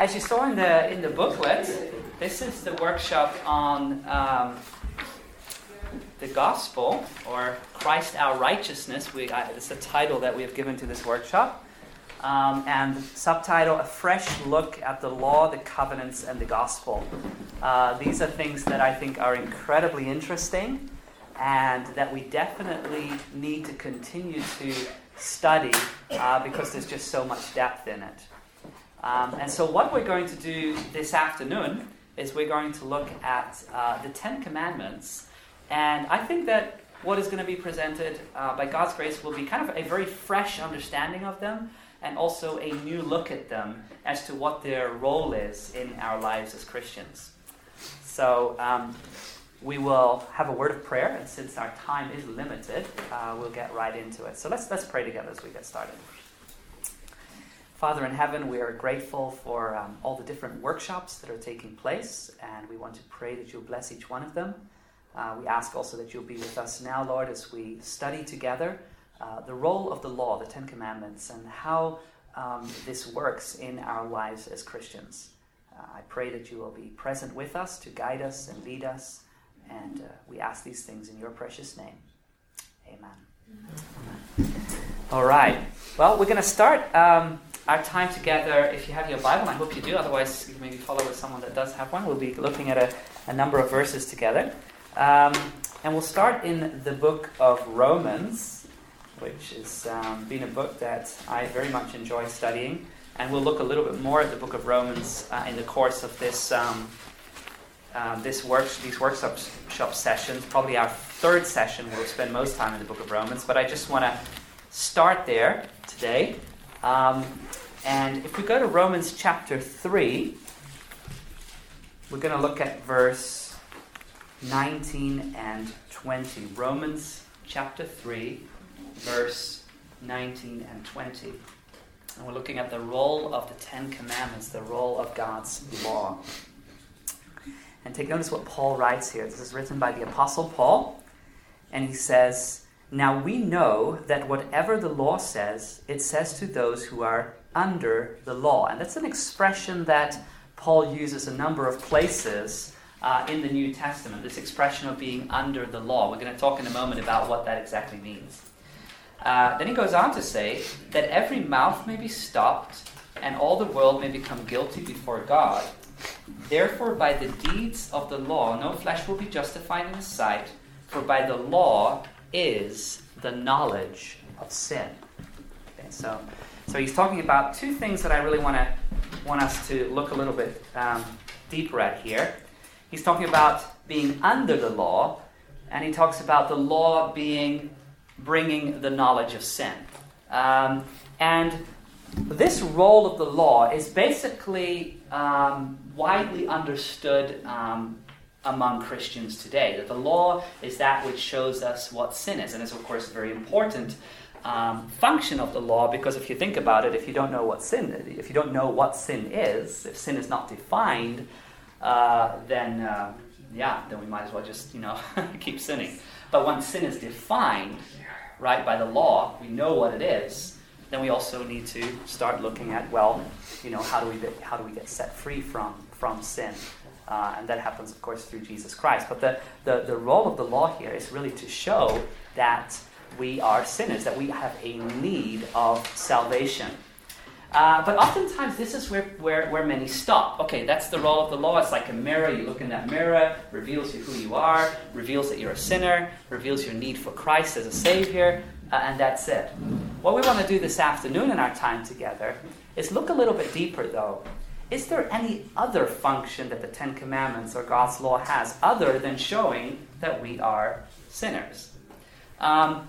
As you saw in the in the booklet, this is the workshop on um, the gospel or Christ our righteousness. We uh, it's the title that we have given to this workshop, um, and subtitle: A fresh look at the law, the covenants, and the gospel. Uh, these are things that I think are incredibly interesting, and that we definitely need to continue to study uh, because there's just so much depth in it. Um, and so, what we're going to do this afternoon is we're going to look at uh, the Ten Commandments. And I think that what is going to be presented uh, by God's grace will be kind of a very fresh understanding of them and also a new look at them as to what their role is in our lives as Christians. So, um, we will have a word of prayer, and since our time is limited, uh, we'll get right into it. So, let's, let's pray together as we get started. Father in heaven, we are grateful for um, all the different workshops that are taking place, and we want to pray that you'll bless each one of them. Uh, we ask also that you'll be with us now, Lord, as we study together uh, the role of the law, the Ten Commandments, and how um, this works in our lives as Christians. Uh, I pray that you will be present with us to guide us and lead us, and uh, we ask these things in your precious name. Amen. Amen. All right. Well, we're going to start. Um, our time together, if you have your Bible, I hope you do, otherwise, you maybe follow with someone that does have one. We'll be looking at a, a number of verses together. Um, and we'll start in the book of Romans, which has um, been a book that I very much enjoy studying. And we'll look a little bit more at the book of Romans uh, in the course of this, um, uh, this work, these workshop shop sessions. Probably our third session, we'll spend most time in the book of Romans. But I just want to start there today. Um, and if we go to Romans chapter 3, we're going to look at verse 19 and 20. Romans chapter 3, verse 19 and 20. And we're looking at the role of the Ten Commandments, the role of God's law. And take notice what Paul writes here. This is written by the Apostle Paul. And he says, Now we know that whatever the law says, it says to those who are under the law. And that's an expression that Paul uses a number of places uh, in the New Testament, this expression of being under the law. We're going to talk in a moment about what that exactly means. Uh, then he goes on to say that every mouth may be stopped and all the world may become guilty before God. Therefore, by the deeds of the law, no flesh will be justified in his sight, for by the law is the knowledge of sin. Okay, so so he's talking about two things that I really want to want us to look a little bit um, deeper at here. He's talking about being under the law, and he talks about the law being bringing the knowledge of sin. Um, and this role of the law is basically um, widely understood um, among Christians today. That the law is that which shows us what sin is, and it's, of course a very important um, function of the law because if you think about it, if you don't know what sin, if you don't know what sin is, if sin is not defined, uh, then uh, yeah, then we might as well just you know keep sinning. But once sin is defined, right, by the law, we know what it is. Then we also need to start looking at well, you know, how do we how do we get set free from from sin? Uh, and that happens, of course, through Jesus Christ. But the, the, the role of the law here is really to show that we are sinners, that we have a need of salvation. Uh, but oftentimes, this is where, where, where many stop. Okay, that's the role of the law. It's like a mirror. You look in that mirror, reveals you who you are, reveals that you're a sinner, reveals your need for Christ as a Savior, uh, and that's it. What we want to do this afternoon in our time together is look a little bit deeper, though. Is there any other function that the Ten Commandments or God's law has other than showing that we are sinners? Um,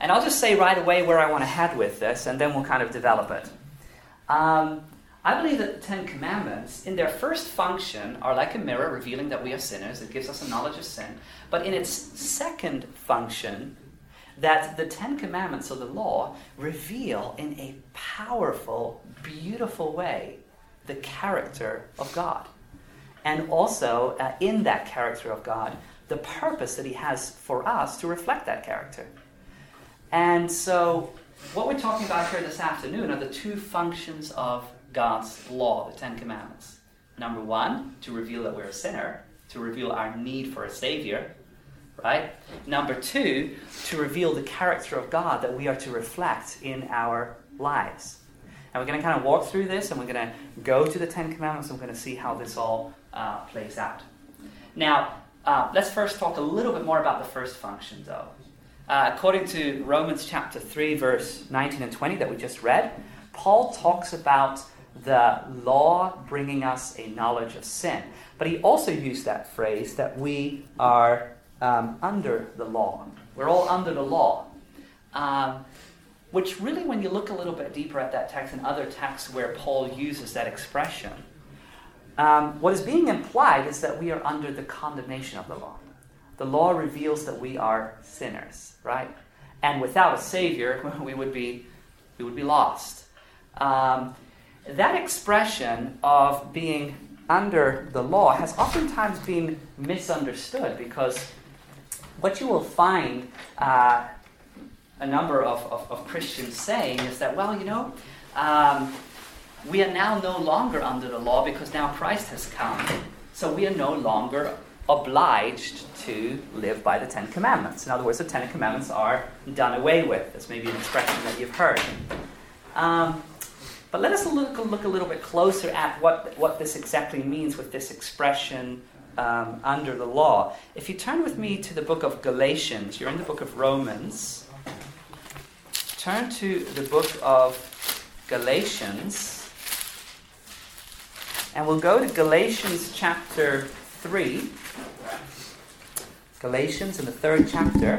and I'll just say right away where I want to head with this, and then we'll kind of develop it. Um, I believe that the Ten Commandments, in their first function, are like a mirror revealing that we are sinners. It gives us a knowledge of sin. But in its second function, that the Ten Commandments of the law reveal in a powerful, beautiful way the character of God. And also, uh, in that character of God, the purpose that He has for us to reflect that character. And so, what we're talking about here this afternoon are the two functions of God's law, the Ten Commandments? Number one, to reveal that we're a sinner, to reveal our need for a Savior, right? Number two, to reveal the character of God that we are to reflect in our lives. And we're going to kind of walk through this and we're going to go to the Ten Commandments and we're going to see how this all uh, plays out. Now, uh, let's first talk a little bit more about the first function, though. Uh, according to Romans chapter 3, verse 19 and 20 that we just read, Paul talks about the law bringing us a knowledge of sin. But he also used that phrase that we are um, under the law. We're all under the law. Um, which really, when you look a little bit deeper at that text and other texts where Paul uses that expression, um, what is being implied is that we are under the condemnation of the law. The law reveals that we are sinners, right? And without a Savior, we would be, we would be lost. Um, that expression of being under the law has oftentimes been misunderstood because what you will find uh, a number of, of, of, Christians saying is that, well, you know, um, we are now no longer under the law because now Christ has come. So we are no longer obliged to live by the Ten Commandments. In other words, the Ten Commandments are done away with. That's maybe an expression that you've heard. Um, but let us look, look a little bit closer at what, what this exactly means with this expression um, under the law. If you turn with me to the book of Galatians, you're in the book of Romans. Turn to the book of Galatians. And we'll go to Galatians chapter 3. Galatians in the third chapter.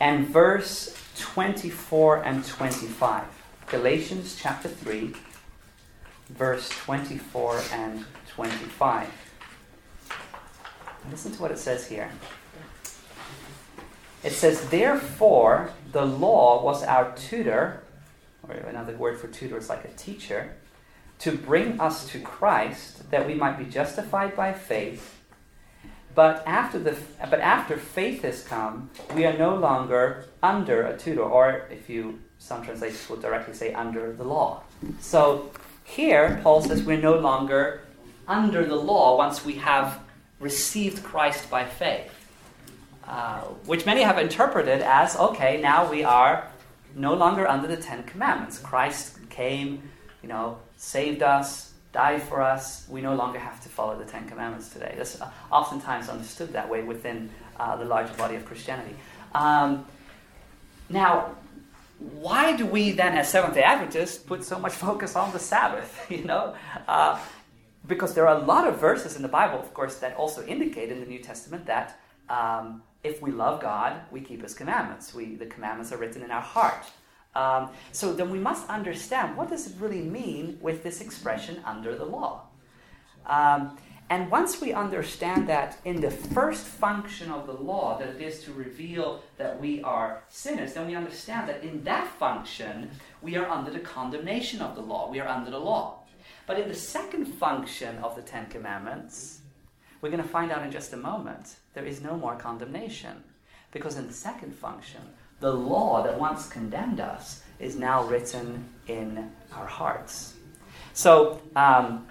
And verse 24 and 25. Galatians chapter 3, verse 24 and 25. Listen to what it says here. It says, Therefore, the law was our tutor, or another word for tutor is like a teacher, to bring us to Christ that we might be justified by faith. But after, the, but after faith has come, we are no longer under a tutor, or if you, some translations will directly say under the law. So here, Paul says we're no longer under the law once we have received Christ by faith. Uh, which many have interpreted as okay, now we are no longer under the Ten Commandments. Christ came, you know, saved us, died for us. We no longer have to follow the Ten Commandments today. That's uh, oftentimes understood that way within uh, the larger body of Christianity. Um, now, why do we then, as Seventh Day Adventists, put so much focus on the Sabbath? You know, uh, because there are a lot of verses in the Bible, of course, that also indicate in the New Testament that um, if we love God, we keep His commandments. We, the commandments are written in our heart. Um, so then we must understand what does it really mean with this expression under the law. Um, and once we understand that in the first function of the law, that it is to reveal that we are sinners, then we understand that in that function, we are under the condemnation of the law. We are under the law. But in the second function of the Ten Commandments, we're going to find out in just a moment, there is no more condemnation. Because in the second function, the law that once condemned us is now written in our hearts. So, um,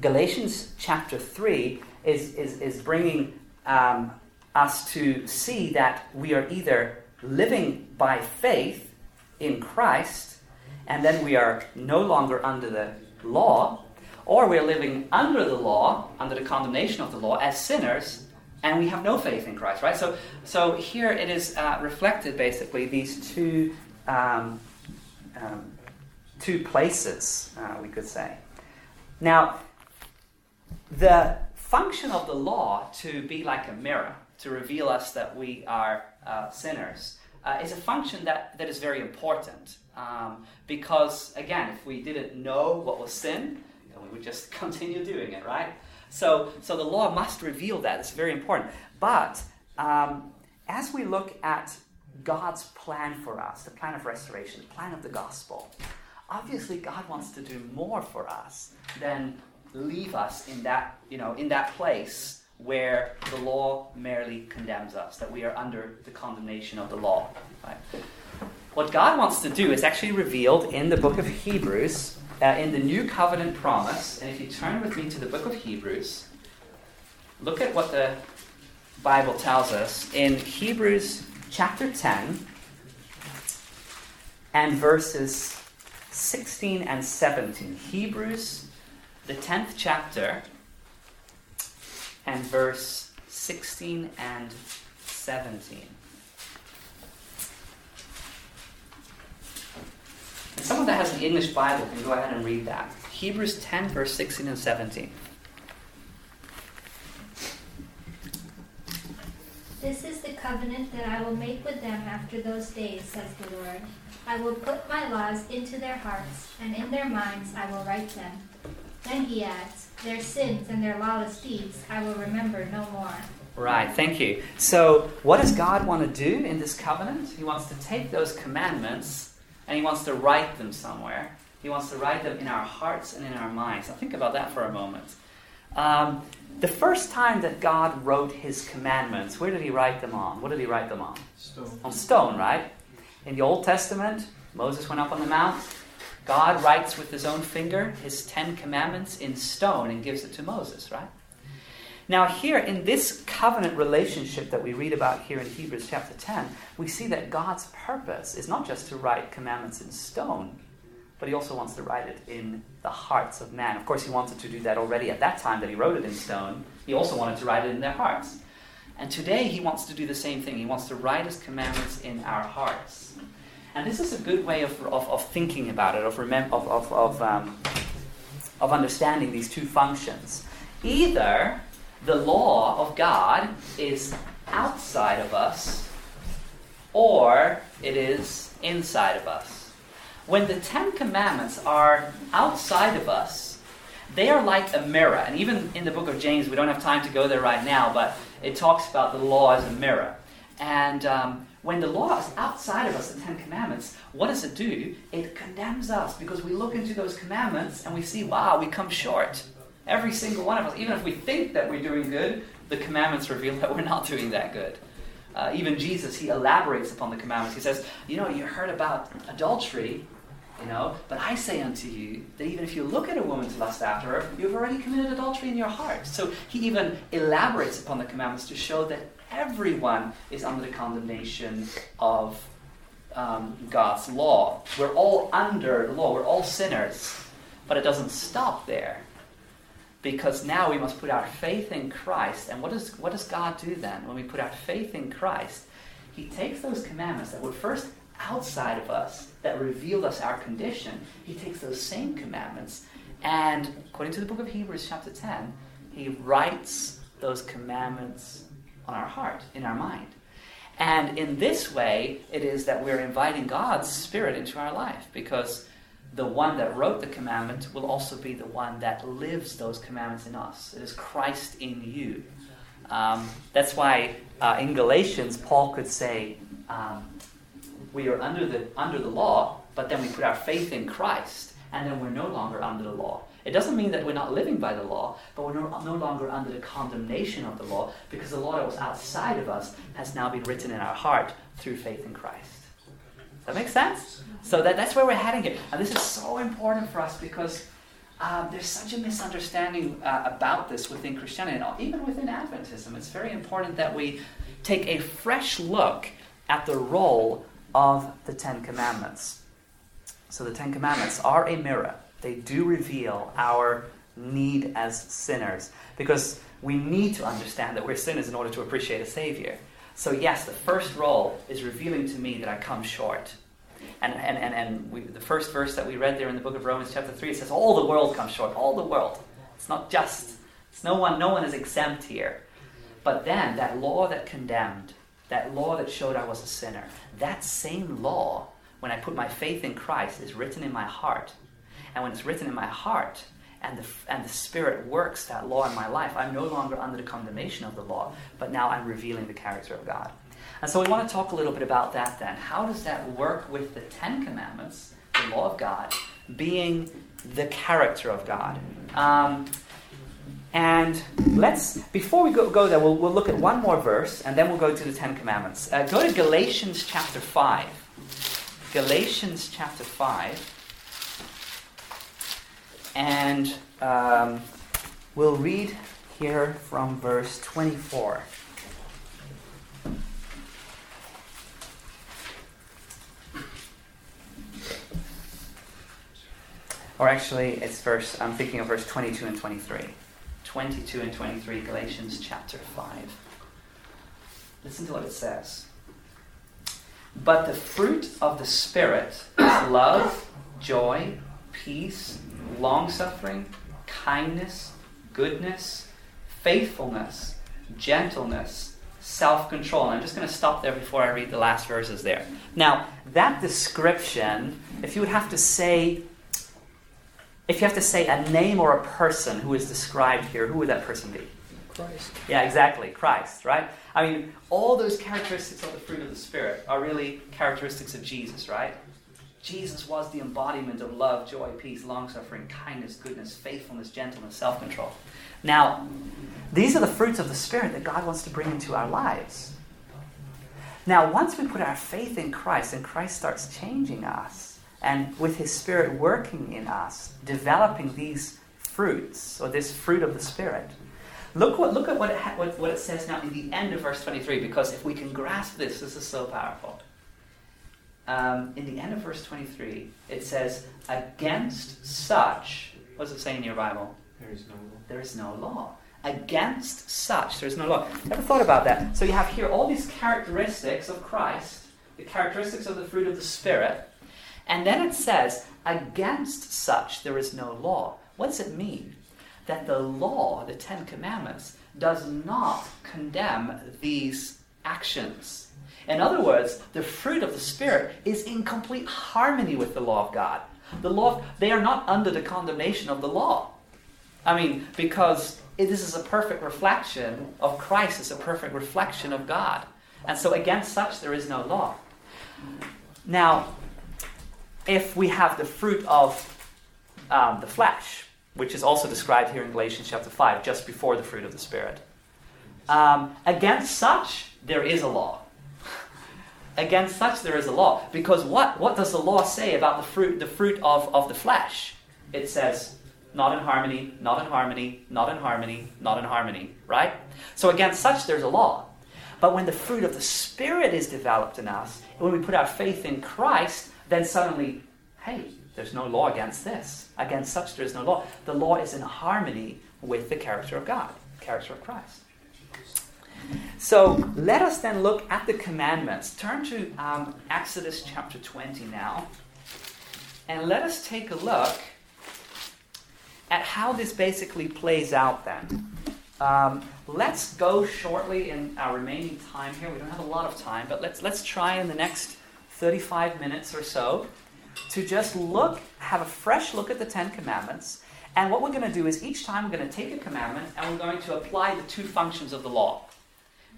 Galatians chapter 3 is, is, is bringing um, us to see that we are either living by faith in Christ, and then we are no longer under the law, or we're living under the law, under the condemnation of the law, as sinners, and we have no faith in Christ, right? So, so here it is uh, reflected basically these two, um, um, two places, uh, we could say. Now, the function of the law to be like a mirror, to reveal us that we are uh, sinners, uh, is a function that, that is very important. Um, because, again, if we didn't know what was sin, then we would just continue doing it, right? So, so the law must reveal that. It's very important. But um, as we look at God's plan for us, the plan of restoration, the plan of the gospel, obviously God wants to do more for us than leave us in that, you know, in that place where the law merely condemns us, that we are under the condemnation of the law. Right? what God wants to do is actually revealed in the book of Hebrews, uh, in the new covenant promise. And if you turn with me to the book of Hebrews, look at what the Bible tells us in Hebrews chapter 10 and verses 16 and 17. Hebrews, the 10th chapter, and verse 16 and 17. Someone that has the English Bible can go ahead and read that. Hebrews 10, verse 16 and 17. This is the covenant that I will make with them after those days, says the Lord. I will put my laws into their hearts, and in their minds I will write them. Then he adds, Their sins and their lawless deeds I will remember no more. Right, thank you. So, what does God want to do in this covenant? He wants to take those commandments and He wants to write them somewhere. He wants to write them in our hearts and in our minds. Now, think about that for a moment. Um, the first time that God wrote His commandments, where did He write them on? What did He write them on? Stone. On stone, right? In the Old Testament, Moses went up on the mount. God writes with his own finger his Ten Commandments in stone and gives it to Moses, right? Now, here in this covenant relationship that we read about here in Hebrews chapter 10, we see that God's purpose is not just to write commandments in stone, but He also wants to write it in the hearts of man. Of course, He wanted to do that already at that time that He wrote it in stone. He also wanted to write it in their hearts. And today He wants to do the same thing. He wants to write His commandments in our hearts. And this is a good way of, of, of thinking about it, of, remem- of, of, of, um, of understanding these two functions. Either the law of God is outside of us, or it is inside of us. When the Ten Commandments are outside of us, they are like a mirror. And even in the book of James, we don't have time to go there right now, but it talks about the law as a mirror. And um, when the law is outside of us, the Ten Commandments, what does it do? It condemns us because we look into those commandments and we see, wow, we come short. Every single one of us, even if we think that we're doing good, the commandments reveal that we're not doing that good. Uh, even Jesus, he elaborates upon the commandments. He says, You know, you heard about adultery, you know, but I say unto you that even if you look at a woman to lust after her, you've already committed adultery in your heart. So he even elaborates upon the commandments to show that everyone is under the condemnation of um, God's law. We're all under the law, we're all sinners. But it doesn't stop there because now we must put our faith in Christ. And what does, what does God do then? When we put our faith in Christ, He takes those commandments that were first outside of us, that revealed us our condition, He takes those same commandments, and according to the book of Hebrews, chapter 10, He writes those commandments on our heart, in our mind. And in this way, it is that we're inviting God's Spirit into our life because the one that wrote the commandment will also be the one that lives those commandments in us. It is Christ in you. Um, that's why uh, in Galatians, Paul could say, um, We are under the, under the law, but then we put our faith in Christ, and then we're no longer under the law. It doesn't mean that we're not living by the law, but we're no, no longer under the condemnation of the law because the law that was outside of us has now been written in our heart through faith in Christ. That make sense? So that, that's where we're heading here. And this is so important for us because um, there's such a misunderstanding uh, about this within Christianity, and even within Adventism. It's very important that we take a fresh look at the role of the Ten Commandments. So the Ten Commandments are a mirror. They do reveal our need as sinners because we need to understand that we're sinners in order to appreciate a Savior. So, yes, the first role is revealing to me that I come short. And, and, and, and we, the first verse that we read there in the book of Romans, chapter 3, it says, All the world comes short. All the world. It's not just, it's no one, no one is exempt here. But then, that law that condemned, that law that showed I was a sinner, that same law, when I put my faith in Christ, is written in my heart. And when it's written in my heart, and the, and the Spirit works that law in my life, I'm no longer under the condemnation of the law, but now I'm revealing the character of God. And so we want to talk a little bit about that then. How does that work with the Ten Commandments, the law of God, being the character of God? Um, and let's, before we go, go there, we'll, we'll look at one more verse and then we'll go to the Ten Commandments. Uh, go to Galatians chapter 5. Galatians chapter 5. And um, we'll read here from verse 24. Or actually, it's verse, I'm thinking of verse 22 and 23. 22 and 23, Galatians chapter 5. Listen to what it says. But the fruit of the Spirit is love, joy, peace, long suffering, kindness, goodness, faithfulness, gentleness, self control. I'm just going to stop there before I read the last verses there. Now, that description, if you would have to say if you have to say a name or a person who is described here, who would that person be? Christ. Yeah, exactly, Christ, right? I mean, all those characteristics of the fruit of the Spirit are really characteristics of Jesus, right? Jesus was the embodiment of love, joy, peace, long suffering, kindness, goodness, faithfulness, gentleness, self control. Now, these are the fruits of the Spirit that God wants to bring into our lives. Now, once we put our faith in Christ and Christ starts changing us, and with His Spirit working in us, developing these fruits, or this fruit of the Spirit. Look what, look at what it, ha- what, what it says now in the end of verse 23, because if we can grasp this, this is so powerful. Um, in the end of verse 23, it says, Against such, what does it say in your Bible? There is no law. There is no law. Against such, there is no law. Ever thought about that? So you have here all these characteristics of Christ, the characteristics of the fruit of the Spirit, and then it says, against such there is no law. What does it mean? That the law, the Ten Commandments, does not condemn these actions. In other words, the fruit of the Spirit is in complete harmony with the law of God. The law, they are not under the condemnation of the law. I mean, because this is a perfect reflection of Christ, it's a perfect reflection of God. And so against such there is no law. Now, if we have the fruit of um, the flesh, which is also described here in Galatians chapter 5, just before the fruit of the Spirit. Um, against such, there is a law. Against such, there is a law. Because what, what does the law say about the fruit, the fruit of, of the flesh? It says, not in harmony, not in harmony, not in harmony, not in harmony, right? So against such, there's a law. But when the fruit of the Spirit is developed in us, when we put our faith in Christ, then suddenly, hey, there's no law against this. Against such there is no law. The law is in harmony with the character of God, character of Christ. So let us then look at the commandments. Turn to um, Exodus chapter 20 now. And let us take a look at how this basically plays out then. Um, let's go shortly in our remaining time here. We don't have a lot of time, but let's, let's try in the next 35 minutes or so to just look, have a fresh look at the Ten Commandments. And what we're going to do is each time we're going to take a commandment and we're going to apply the two functions of the law.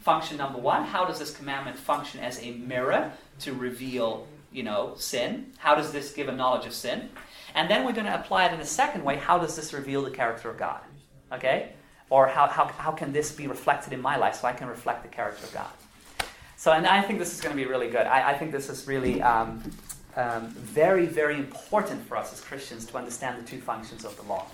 Function number one, how does this commandment function as a mirror to reveal, you know, sin? How does this give a knowledge of sin? And then we're going to apply it in a second way. How does this reveal the character of God? Okay? Or how, how, how can this be reflected in my life so I can reflect the character of God? So, and I think this is going to be really good. I, I think this is really um, um, very, very important for us as Christians to understand the two functions of the law.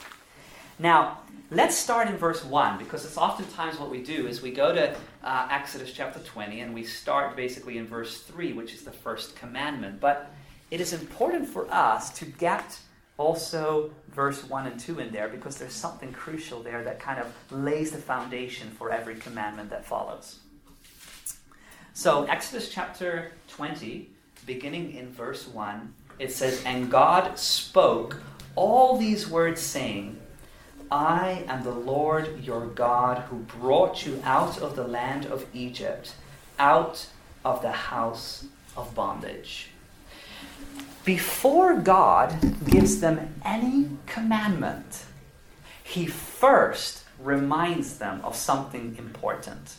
Now, let's start in verse 1 because it's oftentimes what we do is we go to uh, Exodus chapter 20 and we start basically in verse 3, which is the first commandment. But it is important for us to get also verse 1 and 2 in there because there's something crucial there that kind of lays the foundation for every commandment that follows. So, Exodus chapter 20, beginning in verse 1, it says, And God spoke all these words, saying, I am the Lord your God who brought you out of the land of Egypt, out of the house of bondage. Before God gives them any commandment, he first reminds them of something important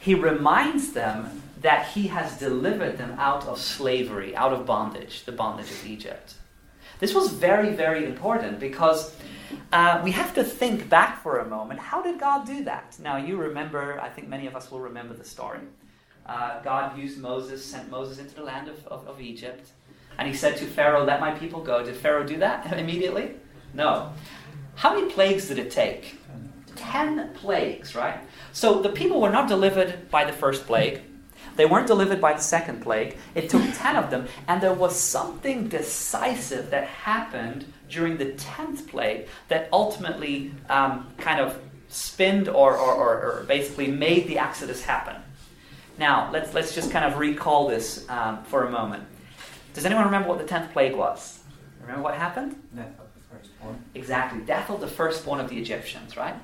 he reminds them that he has delivered them out of slavery, out of bondage, the bondage of Egypt. This was very, very important because uh, we have to think back for a moment. How did God do that? Now, you remember, I think many of us will remember the story. uh, God used Moses, sent Moses into the land of, of, of Egypt, and he said to Pharaoh, Let my people go. Did Pharaoh do that immediately? No. How many plagues did it take? Ten plagues, right? So the people were not delivered by the first plague. They weren't delivered by the second plague. It took ten of them, and there was something decisive that happened during the tenth plague that ultimately um, kind of spinned or, or, or, or, basically made the Exodus happen. Now, let's, let's just kind of recall this um, for a moment. Does anyone remember what the tenth plague was? Remember what happened? Death of the firstborn. Exactly, death of the firstborn of the Egyptians, right?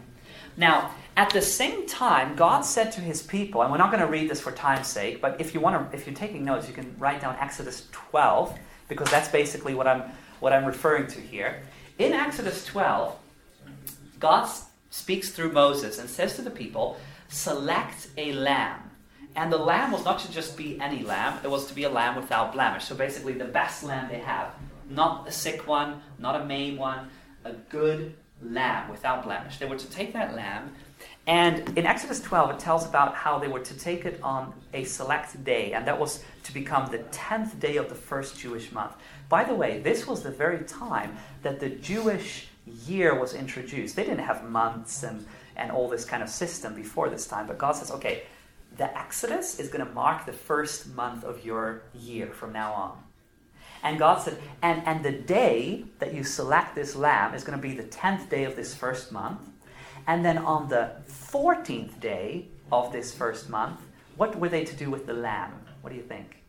Now, at the same time, God said to his people, and we're not going to read this for time's sake, but if you want to, if you're taking notes, you can write down Exodus 12, because that's basically what I'm, what I'm referring to here. In Exodus 12, God speaks through Moses and says to the people, select a lamb. And the lamb was not to just be any lamb, it was to be a lamb without blemish. So basically, the best lamb they have. Not a sick one, not a maimed one, a good lamb without blemish. They were to take that lamb, and in Exodus 12, it tells about how they were to take it on a select day, and that was to become the 10th day of the first Jewish month. By the way, this was the very time that the Jewish year was introduced. They didn't have months and, and all this kind of system before this time, but God says, okay, the Exodus is going to mark the first month of your year from now on. And God said, and, and the day that you select this lamb is going to be the 10th day of this first month. And then on the 14th day of this first month, what were they to do with the lamb? What do you think?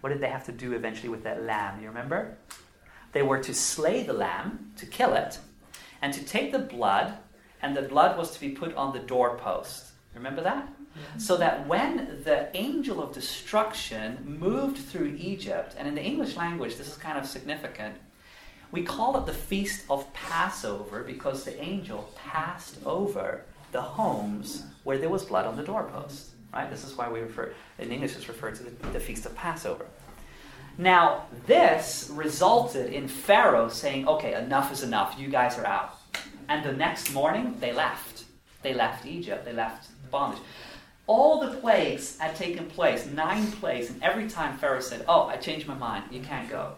What did they have to do eventually with that lamb? You remember? They were to slay the lamb, to kill it, and to take the blood, and the blood was to be put on the doorpost. Remember that? So that when the angel of destruction moved through Egypt, and in the English language this is kind of significant, we call it the Feast of Passover because the angel passed over the homes where there was blood on the doorpost. Right? This is why we refer, in English, it's referred to the, the Feast of Passover. Now, this resulted in Pharaoh saying, okay, enough is enough, you guys are out. And the next morning, they left. They left Egypt, they left the bondage. All the plagues had taken place, nine plagues, and every time Pharaoh said, Oh, I changed my mind, you can't go.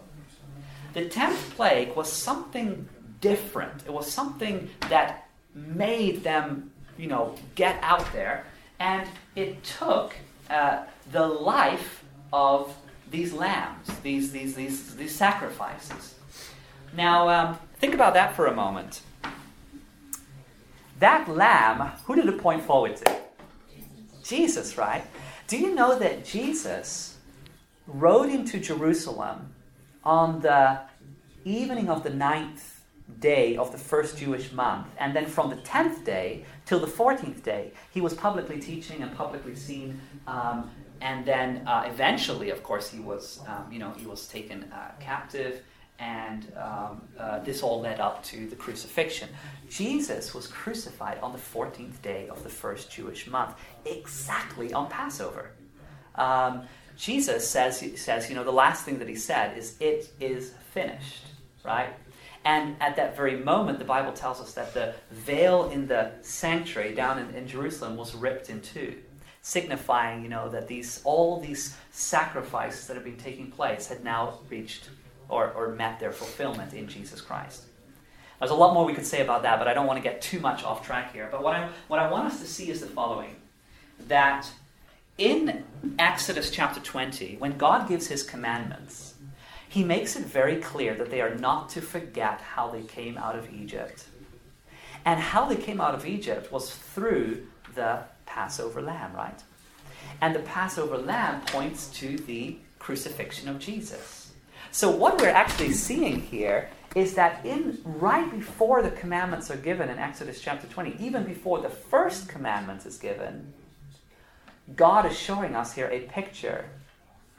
The tenth plague was something different. It was something that made them, you know, get out there, and it took uh, the life of these lambs, these, these, these, these sacrifices. Now, um, think about that for a moment. That lamb, who did it point forward to? Jesus, right? Do you know that Jesus rode into Jerusalem on the evening of the ninth day of the first Jewish month, and then from the tenth day till the fourteenth day, he was publicly teaching and publicly seen. Um, and then uh, eventually, of course, he was, um, you know, he was taken uh, captive and um, uh, this all led up to the crucifixion. Jesus was crucified on the 14th day of the first Jewish month, exactly on Passover. Um, Jesus says, says, you know, the last thing that he said is, It is finished, right? And at that very moment, the Bible tells us that the veil in the sanctuary down in, in Jerusalem was ripped in two signifying, you know, that these all these sacrifices that have been taking place had now reached or, or met their fulfillment in Jesus Christ. There's a lot more we could say about that, but I don't want to get too much off track here. But what I, what I want us to see is the following that in Exodus chapter 20, when God gives his commandments, he makes it very clear that they are not to forget how they came out of Egypt. And how they came out of Egypt was through the Passover lamb, right? And the Passover lamb points to the crucifixion of Jesus. So what we're actually seeing here is that in right before the commandments are given in Exodus chapter 20, even before the first commandment is given, God is showing us here a picture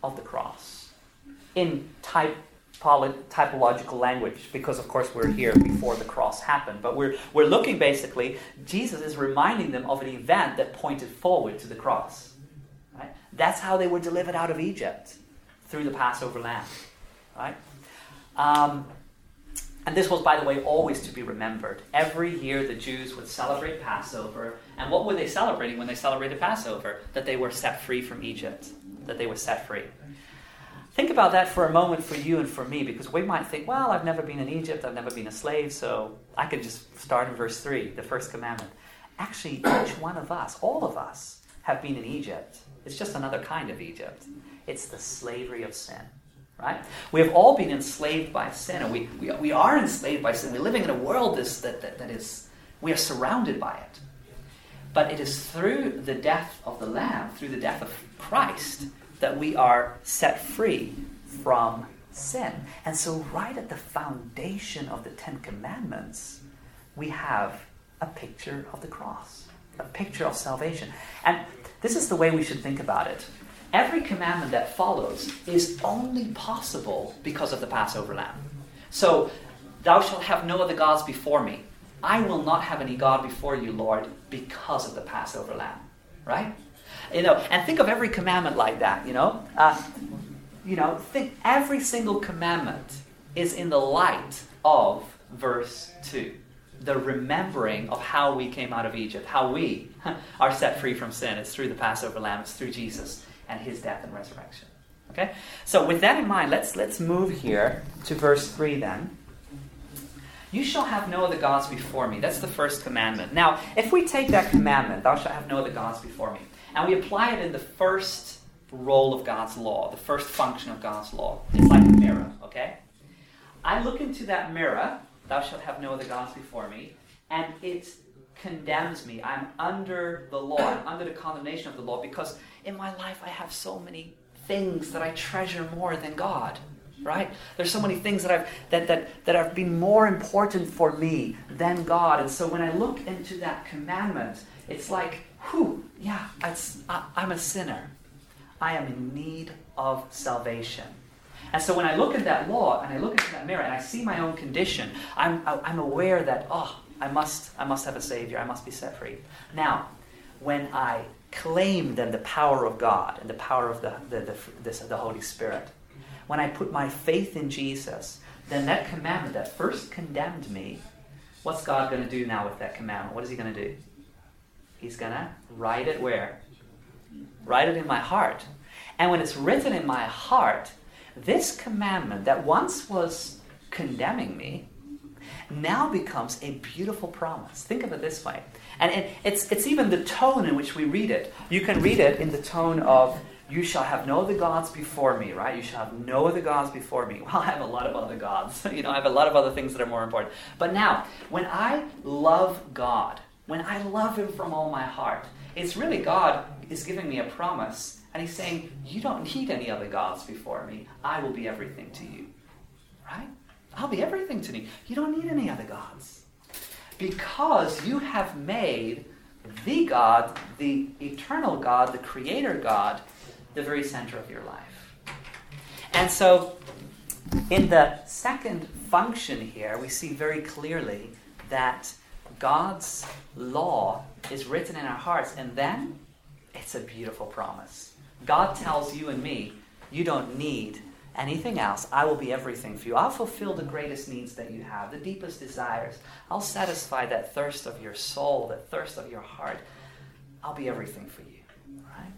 of the cross in type typological language because of course we're here before the cross happened but we're, we're looking basically jesus is reminding them of an event that pointed forward to the cross right? that's how they were delivered out of egypt through the passover lamb right? Um, And this was, by the way, always to be remembered. Every year the Jews would celebrate Passover. And what were they celebrating when they celebrated Passover? That they were set free from Egypt, that they were set free. Think about that for a moment for you and for me, because we might think, well, I've never been in Egypt, I've never been a slave, so I could just start in verse 3, the first commandment. Actually, each one of us, all of us, have been in Egypt. It's just another kind of Egypt. It's the slavery of sin right? We have all been enslaved by sin, and we, we, we are enslaved by sin. We're living in a world that, that, that is, we are surrounded by it. But it is through the death of the Lamb, through the death of Christ, that we are set free from sin. And so, right at the foundation of the Ten Commandments, we have a picture of the cross, a picture of salvation. And this is the way we should think about it. Every commandment that follows is only possible because of the Passover lamb. So, thou shalt have no other gods before me. I will not have any God before you, Lord, because of the Passover lamb. Right? You know, and think of every commandment like that, you know. Uh, you know, think every single commandment is in the light of verse 2 the remembering of how we came out of Egypt, how we are set free from sin. It's through the Passover lamb, it's through Jesus and his death and resurrection. Okay? So with that in mind, let's let's move here to verse 3 then. You shall have no other gods before me. That's the first commandment. Now, if we take that commandment, thou shalt have no other gods before me, and we apply it in the first role of God's law, the first function of God's law, it's like a mirror, okay? I look into that mirror, thou shalt have no other gods before me, and it condemns me. I'm under the law, I'm under the condemnation of the law because in my life I have so many things that I treasure more than God. Right? There's so many things that I've that, that, that have been more important for me than God. And so when I look into that commandment, it's like, whew, yeah, I, I'm a sinner. I am in need of salvation. And so when I look at that law and I look into that mirror and I see my own condition, I'm, I'm aware that, oh, I must, I must have a Savior. I must be set free. Now, when I claim then the power of God and the power of the, the, the, the Holy Spirit. When I put my faith in Jesus, then that commandment that first condemned me, what's God going to do now with that commandment? What is He going to do? He's going to write it where? Write it in my heart. And when it's written in my heart, this commandment that once was condemning me now becomes a beautiful promise. Think of it this way and it, it's, it's even the tone in which we read it. You can read it in the tone of, You shall have no other gods before me, right? You shall have no other gods before me. Well, I have a lot of other gods. you know, I have a lot of other things that are more important. But now, when I love God, when I love Him from all my heart, it's really God is giving me a promise. And He's saying, You don't need any other gods before me. I will be everything to you. Right? I'll be everything to you. You don't need any other gods because you have made the God, the eternal God, the creator God, the very center of your life. And so, in the second function here, we see very clearly that God's law is written in our hearts, and then it's a beautiful promise. God tells you and me, you don't need anything else, I will be everything for you. I'll fulfill the greatest needs that you have, the deepest desires. I'll satisfy that thirst of your soul, that thirst of your heart. I'll be everything for you. Right?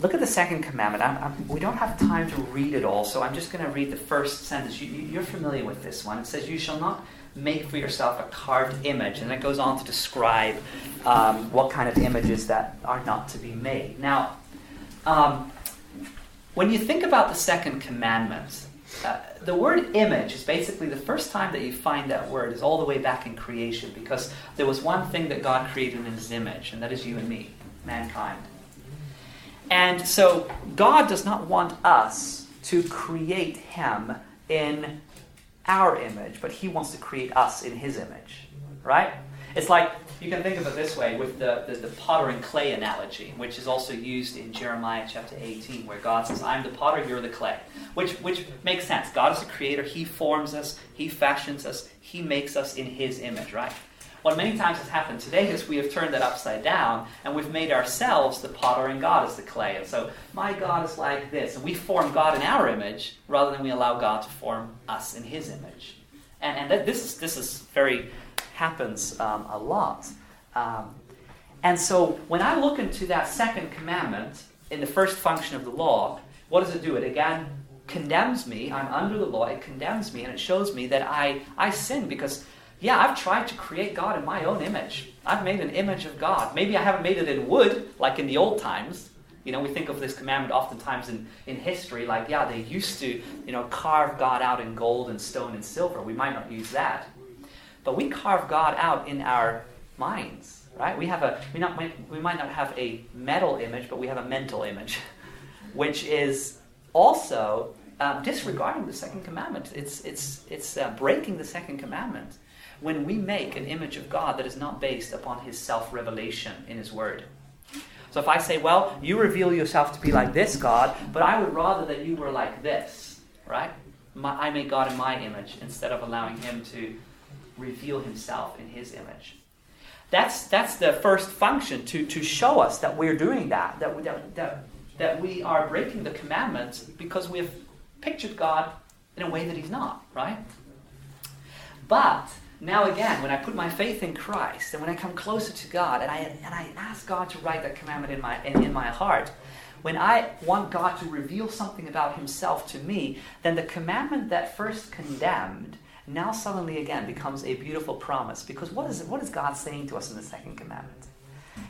Look at the second commandment. I'm, I'm, we don't have time to read it all, so I'm just going to read the first sentence. You, you're familiar with this one. It says, You shall not make for yourself a carved image. And it goes on to describe um, what kind of images that are not to be made. Now, um, when you think about the second commandment, uh, the word image is basically the first time that you find that word is all the way back in creation because there was one thing that God created in his image, and that is you and me, mankind. And so God does not want us to create him in our image, but he wants to create us in his image. Right? It's like you can think of it this way with the, the, the, potter and clay analogy, which is also used in Jeremiah chapter 18, where God says, I'm the potter, you're the clay. Which, which makes sense. God is the creator, He forms us, He fashions us, He makes us in His image, right? What many times has happened today is we have turned that upside down and we've made ourselves the potter and God is the clay. And so, my God is like this. And we form God in our image rather than we allow God to form us in His image. And, and this, is, this is very, happens um, a lot. Um, and so when I look into that second commandment in the first function of the law, what does it do? It again condemns me. I'm under the law. It condemns me and it shows me that I, I sin because, yeah, I've tried to create God in my own image. I've made an image of God. Maybe I haven't made it in wood like in the old times. You know, we think of this commandment oftentimes in, in history, like, yeah, they used to, you know, carve God out in gold and stone and silver. We might not use that. But we carve God out in our minds, right? We have a, we, not, we might not have a metal image, but we have a mental image, which is also um, disregarding the second commandment. It's, it's, it's uh, breaking the second commandment when we make an image of God that is not based upon his self revelation in his word. So if I say, well, you reveal yourself to be like this, God, but I would rather that you were like this, right? My, I make God in my image instead of allowing him to reveal himself in his image. That's, that's the first function to, to show us that we're doing that, that, that, that, that we are breaking the commandments because we've pictured God in a way that he's not, right? But now again, when I put my faith in Christ and when I come closer to God and I, and I ask God to write that commandment in my, in, in my heart, when I want God to reveal something about Himself to me, then the commandment that first condemned now suddenly again becomes a beautiful promise. Because what is, what is God saying to us in the second commandment?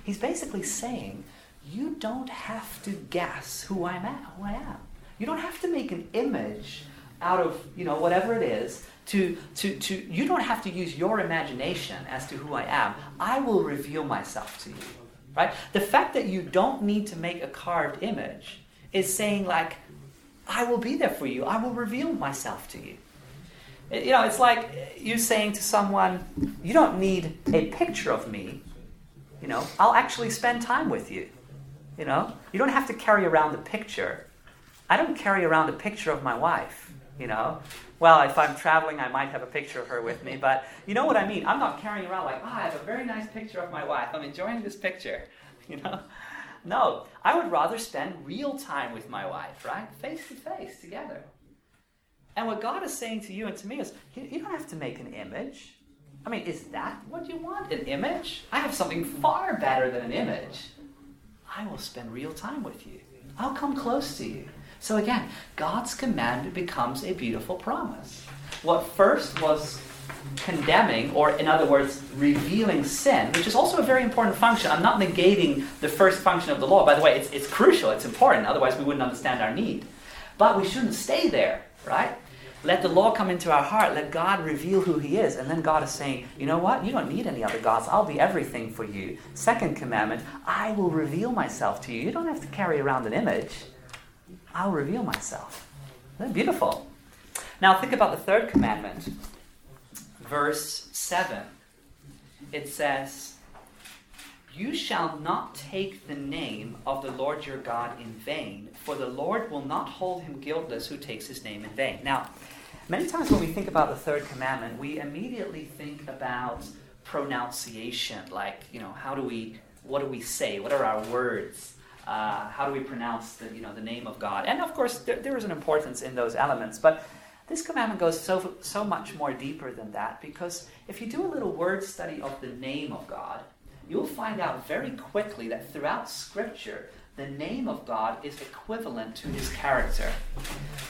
He's basically saying, You don't have to guess who I'm at, who I am. You don't have to make an image out of you know whatever it is to, to, to, you don't have to use your imagination as to who I am. I will reveal myself to you. Right? The fact that you don't need to make a carved image is saying, like, I will be there for you. I will reveal myself to you. You know, it's like you saying to someone, you don't need a picture of me. You know, I'll actually spend time with you. You know, you don't have to carry around the picture. I don't carry around a picture of my wife. You know, well, if I'm traveling, I might have a picture of her with me, but you know what I mean. I'm not carrying around like, oh, I have a very nice picture of my wife. I'm enjoying this picture. You know? No, I would rather spend real time with my wife, right? Face to face together. And what God is saying to you and to me is, you, don't have to make an image. I mean, is that what you want? An image? I have something far better than an image. I will spend real time with you. I'll come close to you. So again, God's command becomes a beautiful promise. What first was condemning, or in other words, revealing sin, which is also a very important function. I'm not negating the first function of the law. By the way, it's, it's crucial, it's important, otherwise, we wouldn't understand our need. But we shouldn't stay there, right? Let the law come into our heart. Let God reveal who He is. And then God is saying, you know what? You don't need any other gods. I'll be everything for you. Second commandment, I will reveal myself to you. You don't have to carry around an image. I'll reveal myself. Isn't that beautiful? Now think about the third commandment, verse 7. It says, You shall not take the name of the Lord your God in vain, for the Lord will not hold him guiltless who takes his name in vain. Now, many times when we think about the third commandment, we immediately think about pronunciation, like, you know, how do we, what do we say? What are our words? Uh, how do we pronounce the, you know, the name of God? And of course, there, there is an importance in those elements. But this commandment goes so, so much more deeper than that because if you do a little word study of the name of God, you'll find out very quickly that throughout Scripture, the name of God is equivalent to his character.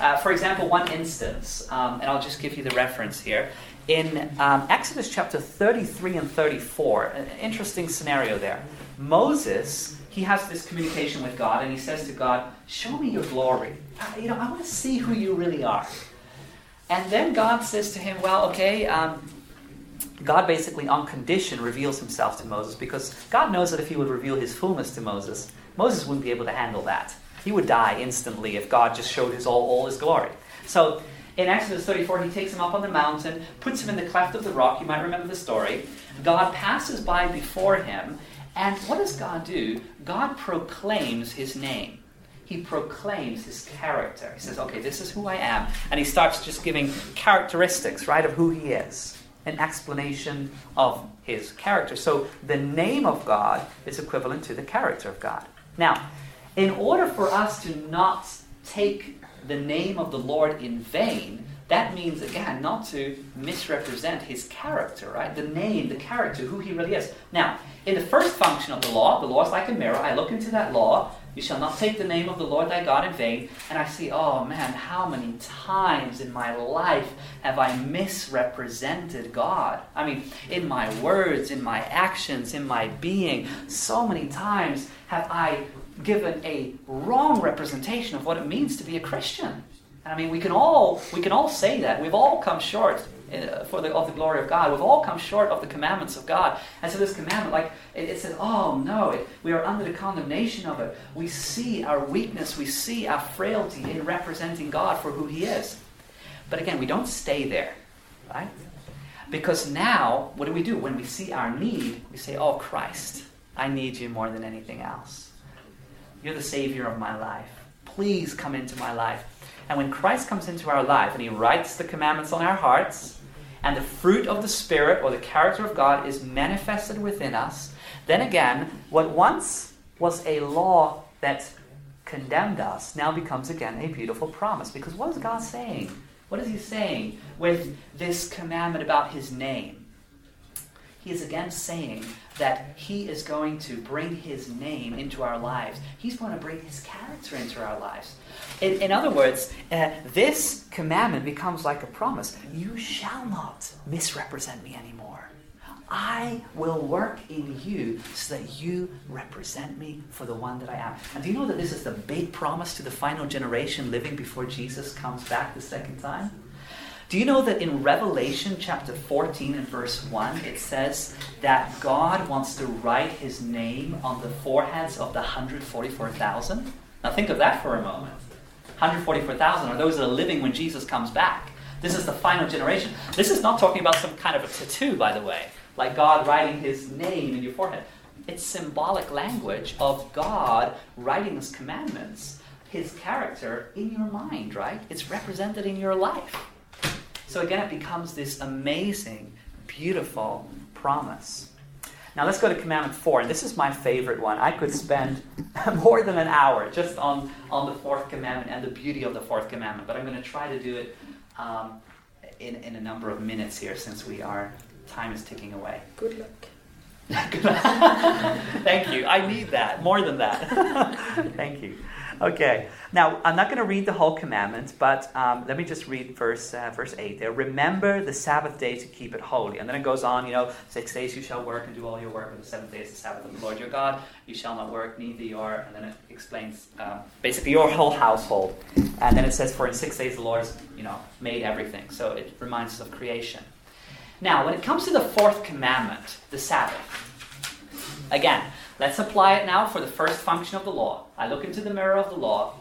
Uh, for example, one instance, um, and I'll just give you the reference here. In um, Exodus chapter 33 and 34, an interesting scenario there. Moses he has this communication with God and he says to God, Show me your glory. Uh, you know, I want to see who you really are. And then God says to him, Well, okay, um, God basically on condition reveals himself to Moses because God knows that if he would reveal his fullness to Moses, Moses wouldn't be able to handle that. He would die instantly if God just showed his all, all his glory. So in Exodus 34, he takes him up on the mountain, puts him in the cleft of the rock. You might remember the story. God passes by before him, and what does God do? God proclaims his name. He proclaims his character. He says, okay, this is who I am. And he starts just giving characteristics, right, of who he is, an explanation of his character. So the name of God is equivalent to the character of God. Now, in order for us to not take the name of the Lord in vain, that means, again, not to misrepresent his character, right? The name, the character, who he really is. Now, in the first function of the law, the law is like a mirror. I look into that law. You shall not take the name of the Lord thy God in vain. And I see, oh man, how many times in my life have I misrepresented God? I mean, in my words, in my actions, in my being, so many times have I given a wrong representation of what it means to be a Christian. I mean, we can all we can all say that we've all come short Uh, for the, of the glory of God. We've all come short of the commandments of God. And so this commandment, like it, it says, oh no, it, we are under the condemnation of it. We see our weakness, we see our frailty in representing God for who He is. But again, we don't stay there, right? Because now, what do we do? When we see our need, we say, oh Christ, I need you more than anything else. You're the Savior of my life. Please come into my life. And when Christ comes into our life and He writes the commandments on our hearts, and the fruit of the Spirit or the character of God is manifested within us, then again, what once was a law that condemned us now becomes again a beautiful promise. Because what is God saying? What is He saying with this commandment about His name? He is again saying that He is going to bring His name into our lives. He's going to bring His character into our lives. In, in other words, uh, this commandment becomes like a promise You shall not misrepresent me anymore. I will work in you so that you represent me for the one that I am. And do you know that this is the big promise to the final generation living before Jesus comes back the second time? Do you know that in Revelation chapter 14 and verse 1, it says that God wants to write his name on the foreheads of the 144,000? Now think of that for a moment. 144,000 are those that are living when Jesus comes back. This is the final generation. This is not talking about some kind of a tattoo, by the way, like God writing his name in your forehead. It's symbolic language of God writing his commandments, his character in your mind, right? It's represented in your life. So again, it becomes this amazing, beautiful promise. Now let's go to commandment four, and this is my favorite one. I could spend more than an hour just on, on the fourth commandment and the beauty of the fourth commandment, but I'm going to try to do it um, in, in a number of minutes here since we are time is ticking away. Good luck. Thank you. I need that more than that. Thank you. Okay. Now, I'm not going to read the whole commandment, but um, let me just read verse, uh, verse 8 there. Remember the Sabbath day to keep it holy. And then it goes on, you know, six days you shall work and do all your work, but the seventh day is the Sabbath of the Lord your God. You shall not work, neither your, and then it explains um, basically your whole household. And then it says, for in six days the Lord, you know, made everything. So it reminds us of creation. Now, when it comes to the fourth commandment, the Sabbath, again, let's apply it now for the first function of the law. I look into the mirror of the law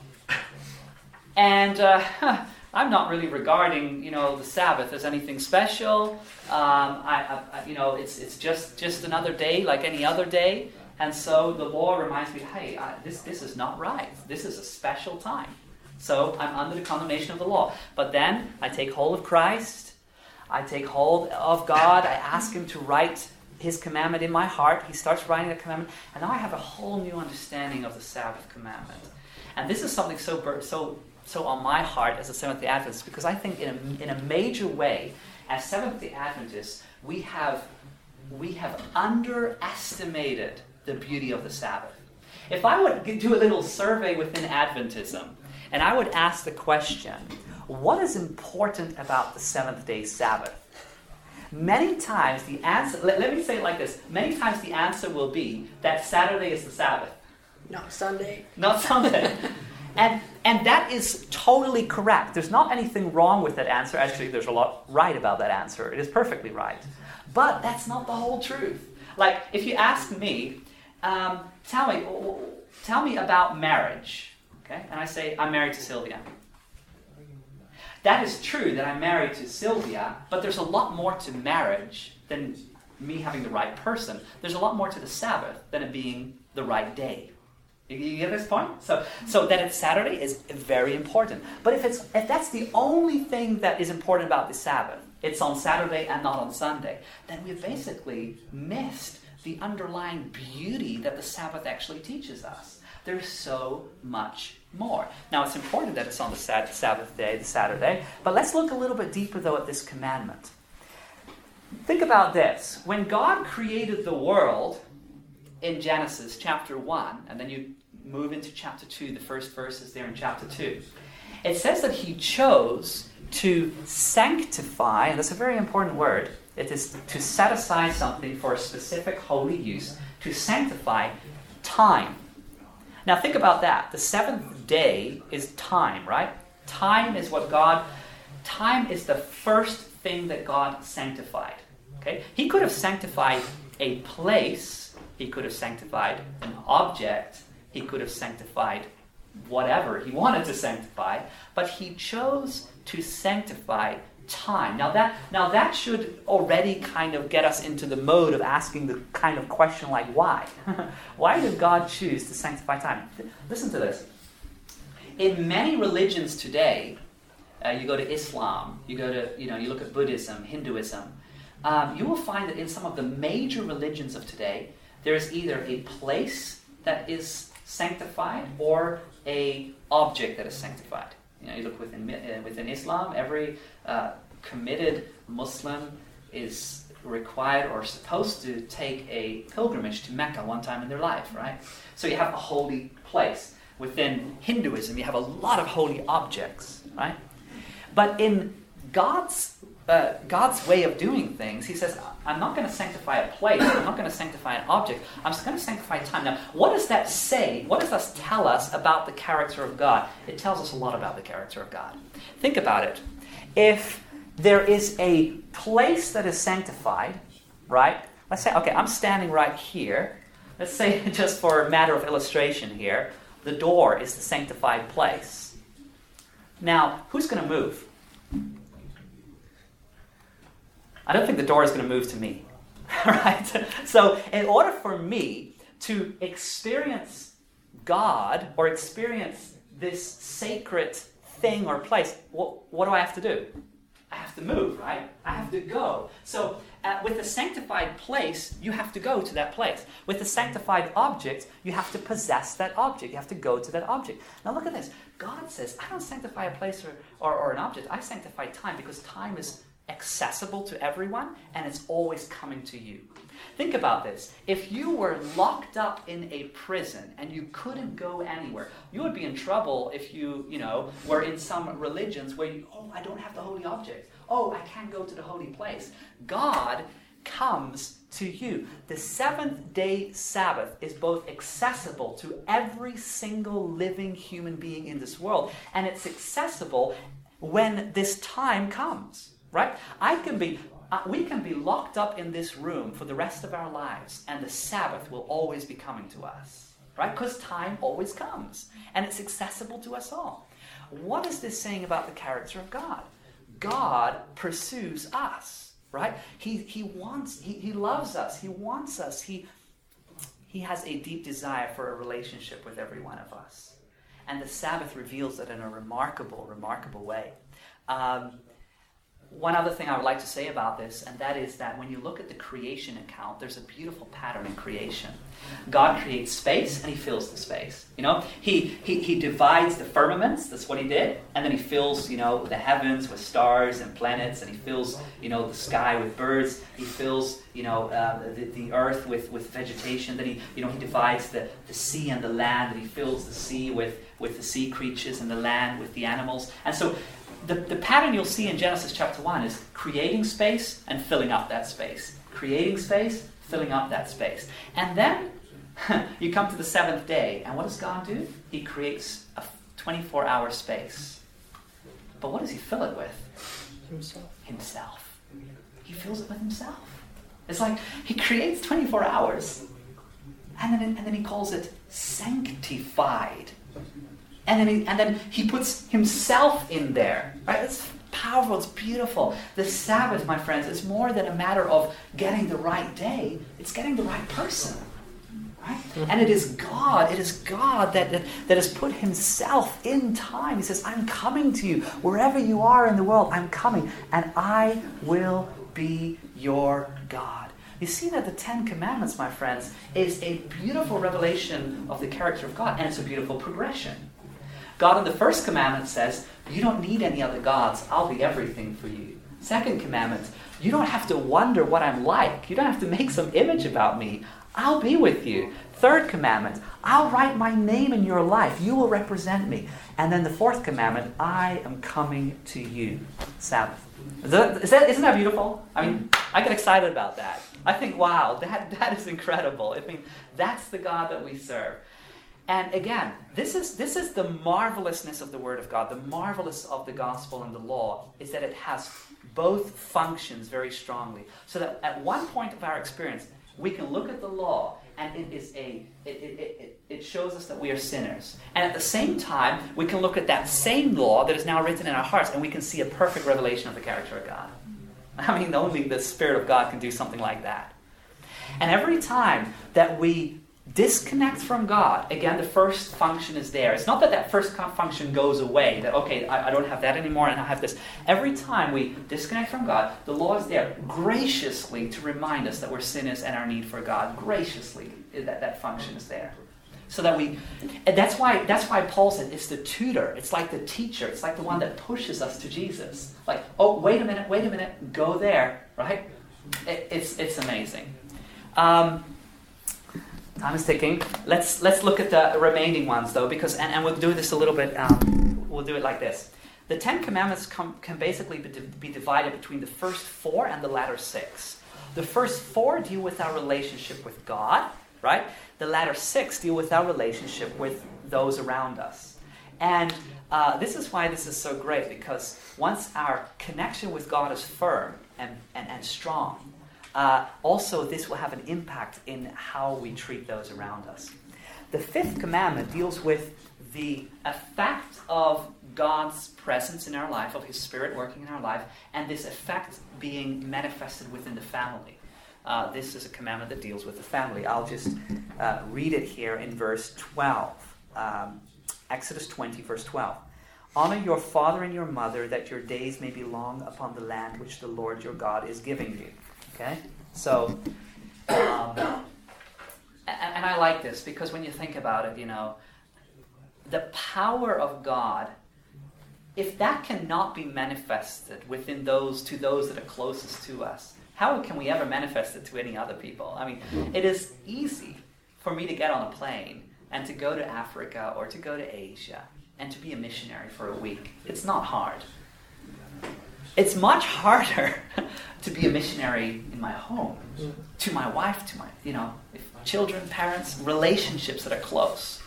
and uh, I'm not really regarding, you know, the Sabbath as anything special. Um, I, I, you know, it's, it's just, just another day like any other day. And so the law reminds me, hey, I, this, this is not right. This is a special time. So I'm under the condemnation of the law. But then I take hold of Christ. I take hold of God. I ask Him to write His commandment in my heart. He starts writing the commandment. And now I have a whole new understanding of the Sabbath commandment. And this is something so, so so on my heart as a Seventh day Adventist because I think in a, in a major way, as Seventh day Adventists, we have, we have underestimated the beauty of the Sabbath. If I would do a little survey within Adventism, and I would ask the question, what is important about the seventh day Sabbath? Many times the answer, let, let me say it like this many times the answer will be that Saturday is the Sabbath. Not Sunday. Not Sunday. And, and that is totally correct. There's not anything wrong with that answer. Actually, there's a lot right about that answer. It is perfectly right. But that's not the whole truth. Like, if you ask me, um, tell me, tell me about marriage, okay? And I say, I'm married to Sylvia. That is true that I'm married to Sylvia, but there's a lot more to marriage than me having the right person. There's a lot more to the Sabbath than it being the right day. You get this point? So, so that it's Saturday is very important. But if it's if that's the only thing that is important about the Sabbath, it's on Saturday and not on Sunday, then we've basically missed the underlying beauty that the Sabbath actually teaches us. There's so much more. Now, it's important that it's on the Sabbath day, the Saturday, but let's look a little bit deeper, though, at this commandment. Think about this. When God created the world in Genesis chapter 1, and then you move into chapter 2, the first verses there in chapter 2, it says that He chose to sanctify, and that's a very important word, it is to set aside something for a specific holy use, to sanctify time. Now think about that. The seventh day is time, right? Time is what God, time is the first thing that God sanctified. Okay? He could have sanctified a place, he could have sanctified an object, he could have sanctified whatever he wanted to sanctify, but he chose to sanctify time. Now that now that should already kind of get us into the mode of asking the kind of question like why? why did God choose to sanctify time? Listen to this. In many religions today, uh, you go to Islam, you go to you know you look at Buddhism, Hinduism, um, you will find that in some of the major religions of today, there is either a place that is sanctified or a object that is sanctified. You know, you look within uh, within Islam, every uh, committed Muslim is required or supposed to take a pilgrimage to Mecca one time in their life, right? So you have a holy place. Within Hinduism, you have a lot of holy objects, right? But in God's uh, God's way of doing things, He says, I'm not going to sanctify a place, I'm not going to sanctify an object, I'm just going to sanctify time. Now, what does that say? What does that tell us about the character of God? It tells us a lot about the character of God. Think about it. If there is a place that is sanctified, right? Let's say, okay, I'm standing right here. Let's say, just for a matter of illustration here, the door is the sanctified place. Now, who's going to move? I don't think the door is going to move to me. right? So, in order for me to experience God or experience this sacred thing or place, what, what do I have to do? I have to move, right? I have to go. So, uh, with the sanctified place, you have to go to that place. With the sanctified object, you have to possess that object. You have to go to that object. Now, look at this. God says, I don't sanctify a place or, or, or an object, I sanctify time because time is accessible to everyone and it's always coming to you. Think about this. If you were locked up in a prison and you couldn't go anywhere, you would be in trouble if you, you know, were in some religions where you, oh, I don't have the holy object. Oh, I can't go to the holy place. God comes to you. The seventh day Sabbath is both accessible to every single living human being in this world, and it's accessible when this time comes right? I can be, uh, we can be locked up in this room for the rest of our lives, and the Sabbath will always be coming to us, right? Because time always comes, and it's accessible to us all. What is this saying about the character of God? God pursues us, right? He, he wants, he, he loves us, he wants us, he, he has a deep desire for a relationship with every one of us. And the Sabbath reveals it in a remarkable, remarkable way. Um, one other thing I would like to say about this, and that is that when you look at the creation account, there's a beautiful pattern in creation. God creates space and he fills the space. You know, he, he, he divides the firmaments, that's what he did, and then he fills, you know, the heavens with stars and planets, and he fills, you know, the sky with birds, he fills, you know, uh, the, the earth with, with vegetation, then he, you know, he divides the, the sea and the land, and he fills the sea with, with the sea creatures and the land with the animals. And so the, the pattern you'll see in Genesis chapter 1 is creating space and filling up that space. Creating space, filling up that space. And then you come to the seventh day, and what does God do? He creates a 24 hour space. But what does he fill it with? Himself. Himself. He fills it with himself. It's like he creates 24 hours, and then, and then he calls it sanctified. And then, he, and then he puts himself in there. Right? It's powerful, it's beautiful. The Sabbath, my friends, is more than a matter of getting the right day, it's getting the right person. Right? Mm-hmm. And it is God, it is God that, that, that has put himself in time. He says, I'm coming to you. Wherever you are in the world, I'm coming. And I will be your God. You see that the Ten Commandments, my friends, is a beautiful revelation of the character of God, and it's a beautiful progression. God in the first commandment says, You don't need any other gods, I'll be everything for you. Second commandment, you don't have to wonder what I'm like. You don't have to make some image about me. I'll be with you. Third commandment, I'll write my name in your life. You will represent me. And then the fourth commandment, I am coming to you. Sabbath. Is that, is that, isn't that beautiful? I mean, I get excited about that. I think, wow, that, that is incredible. I mean, that's the God that we serve. And again, this is, this is the marvelousness of the Word of God. The marvelous of the gospel and the law is that it has both functions very strongly. So that at one point of our experience, we can look at the law and it is a it, it, it, it shows us that we are sinners and at the same time we can look at that same law that is now written in our hearts and we can see a perfect revelation of the character of god i mean only the spirit of god can do something like that and every time that we disconnect from God, again, the first function is there. It's not that that first function goes away, that, okay, I, I, don't have that anymore and I have this. Every time we disconnect from God, the law is there graciously to remind us that we're sinners and our need for God. Graciously, that, that function is there. So that we, and that's why, that's why Paul said it's the tutor, it's like the teacher, it's like the one that pushes us to Jesus. Like, oh, wait a minute, wait a minute, go there, right? It, it's, it's amazing. Um, Time is ticking. Let's let's look at the remaining ones though, because and, and we'll do this a little bit. Um, we'll do it like this. The Ten Commandments come, can basically be, be divided between the first four and the latter six. The first four deal with our relationship with God, right? The latter six deal with our relationship with those around us. And uh, this is why this is so great, because once our connection with God is firm and, and, and strong, uh, also, this will have an impact in how we treat those around us. The fifth commandment deals with the effect of God's presence in our life, of His Spirit working in our life, and this effect being manifested within the family. Uh, this is a commandment that deals with the family. I'll just uh, read it here in verse 12. Um, Exodus 20, verse 12. Honor your father and your mother, that your days may be long upon the land which the Lord your God is giving you. Okay? So, um, and, and I like this because when you think about it, you know, the power of God, if that cannot be manifested within those, to those that are closest to us, how can we ever manifest it to any other people? I mean, it is easy for me to get on a plane and to go to Africa or to go to Asia and to be a missionary for a week. It's not hard. It's much harder to be a missionary in my home, to my wife, to my, you know, children, parents, relationships that are close.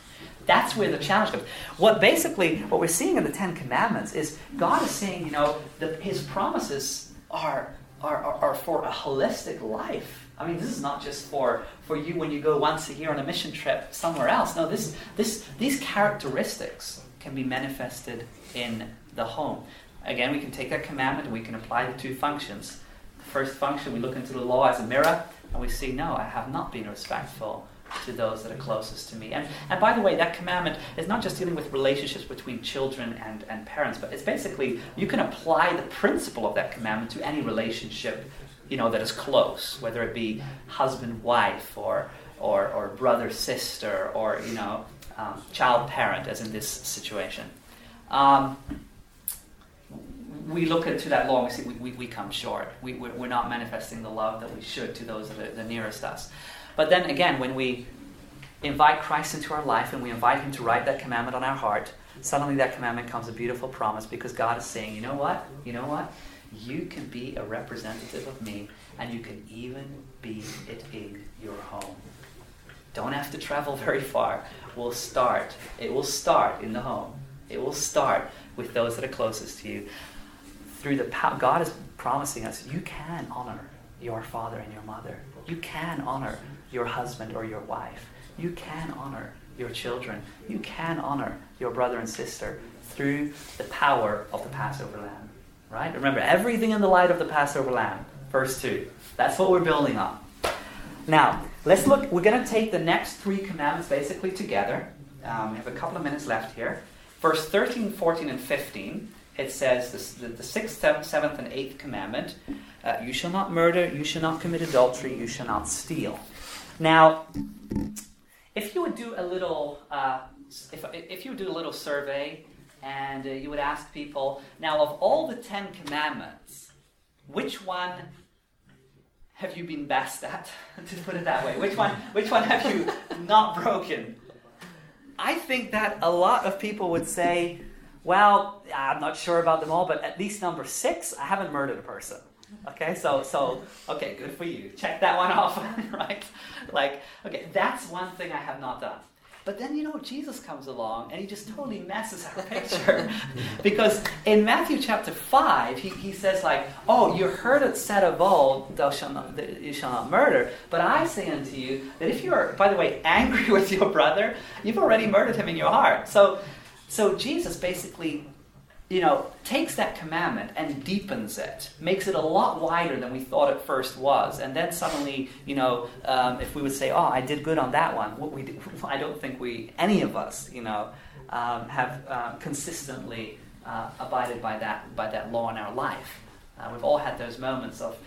That's where the challenge comes. What basically, what we're seeing in the Ten Commandments is God is saying, you know, that His promises are, are, are, are for a holistic life. I mean, this is not just for, for you when you go once a year on a mission trip somewhere else. No, this, this, these characteristics can be manifested in the home. Again, we can take that commandment and we can apply the two functions. The first function, we look into the law as a mirror and we see, no, I have not been respectful to those that are closest to me. And, and by the way, that commandment is not just dealing with relationships between children and, and parents, but it's basically you can apply the principle of that commandment to any relationship you know, that is close, whether it be husband, wife, or, or, or brother, sister, or, you know, um, child, parent, as in this situation. Um, we look into that law and we see we, we, we come short. We, we're, we're, not manifesting the love that we should to those that are the nearest us. But then again, when we invite Christ into our life and we invite Him to write that commandment on our heart, suddenly that commandment comes a beautiful promise because God is saying, you know what? You know what? You can be a representative of me and you can even be it in your home. Don't have to travel very far. We'll start. It will start in the home. It will start with those that are closest to you through the power, God is promising us, you can honor your father and your mother. You can honor your husband or your wife. You can honor your children. You can honor your brother and sister through the power of the Passover lamb. Right? Remember, everything in the light of the Passover lamb. Verse 2. That's what we're building on. Now, let's look. We're going to take the next three commandments basically together. Um, we have a couple of minutes left here. Verse 13, 14, and 15 it says the, the, sixth, seventh, and eighth commandment uh, you shall not murder, you shall not commit adultery, you shall not steal. Now, if you would do a little, uh, if, if you do a little survey and uh, you would ask people, now of all the Ten Commandments, which one have you been best at? to put it that way, which one, which one have you not broken? I think that a lot of people would say, well, I'm not sure about them all, but at least number six, I haven't murdered a person. Okay, so so okay, good for you. Check that one off, right? Like, okay, that's one thing I have not done. But then you know Jesus comes along and he just totally messes our picture. because in Matthew chapter five, he, he says like, Oh, you heard it said of old, thou shalt not you shall not murder. But I say unto you that if you are, by the way, angry with your brother, you've already murdered him in your heart. So so Jesus basically you know, takes that commandment and deepens it, makes it a lot wider than we thought it first was, and then suddenly, you know, um, if we would say, "Oh, I did good on that one," what we did, I don't think we, any of us, you know, um, have uh, consistently uh, abided by that by that law in our life. Uh, we've all had those moments of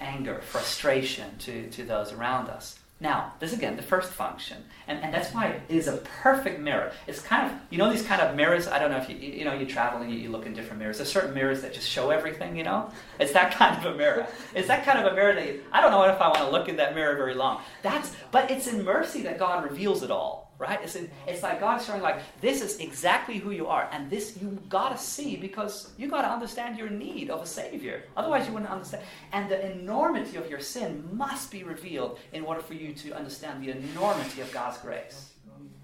anger, frustration to to those around us. Now, this again, the first function, and, and that's why it is a perfect mirror. It's kind of, you know, these kind of mirrors. I don't know if you, you know, you travel and you, you look in different mirrors. There's certain mirrors that just show everything, you know? It's that kind of a mirror. It's that kind of a mirror that you, I don't know if I want to look in that mirror very long. That's, but it's in mercy that God reveals it all right? It's, in, it's like God showing like this is exactly who you are, and this you gotta see because you gotta understand your need of a savior. Otherwise, you wouldn't understand. And the enormity of your sin must be revealed in order for you to understand the enormity of God's grace,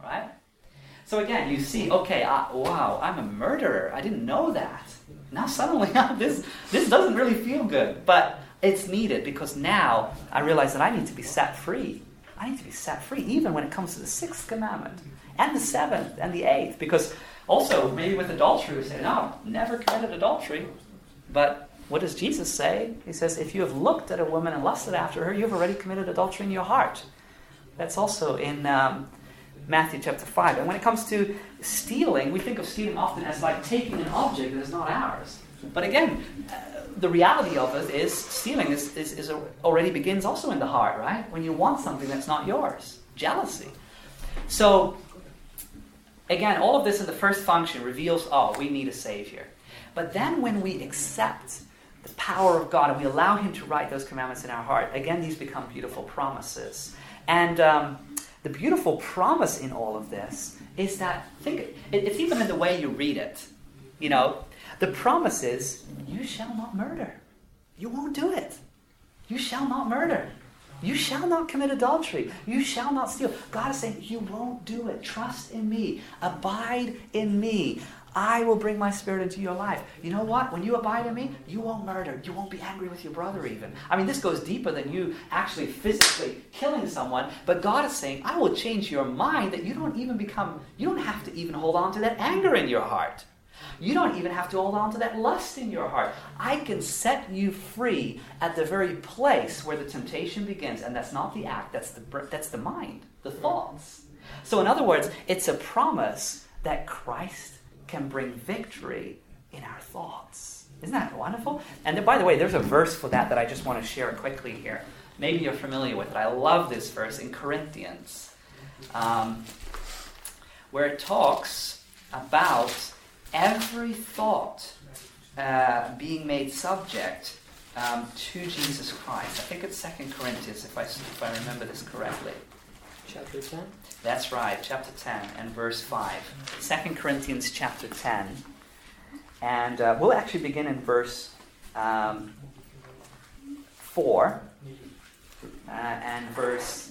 right? So again, you see, okay, I, wow, I'm a murderer. I didn't know that. Now suddenly, this this doesn't really feel good, but it's needed because now I realize that I need to be set free I need to be set free, even when it comes to the sixth commandment and the seventh and the eighth. Because also, maybe with adultery, we say, no, never committed adultery. But what does Jesus say? He says, if you have looked at a woman and lusted after her, you have already committed adultery in your heart. That's also in um, Matthew chapter 5. And when it comes to stealing, we think of stealing often as like taking an object that is not ours. But again, the reality of it is stealing is, is, is a, already begins also in the heart, right? When you want something that's not yours. Jealousy. So, again, all of this in the first function reveals, oh, we need a Savior. But then when we accept the power of God and we allow Him to write those commandments in our heart, again, these become beautiful promises. And um, the beautiful promise in all of this is that, think, it, it's even in the way you read it. You know, the promise is, you shall not murder. You won't do it. You shall not murder. You shall not commit adultery. You shall not steal. God is saying, You won't do it. Trust in me. Abide in me. I will bring my spirit into your life. You know what? When you abide in me, you won't murder. You won't be angry with your brother, even. I mean, this goes deeper than you actually physically killing someone. But God is saying, I will change your mind that you don't even become, you don't have to even hold on to that anger in your heart. You don't even have to hold on to that lust in your heart. I can set you free at the very place where the temptation begins. And that's not the act, that's the, that's the mind, the thoughts. So, in other words, it's a promise that Christ can bring victory in our thoughts. Isn't that wonderful? And then, by the way, there's a verse for that that I just want to share quickly here. Maybe you're familiar with it. I love this verse in Corinthians, um, where it talks about every thought uh, being made subject um, to Jesus Christ. I think it's Second Corinthians, if I, if I remember this correctly. Chapter 10? That's right, chapter 10 and verse 5. 2 Corinthians chapter 10. And uh, we'll actually begin in verse um, 4 uh, and verse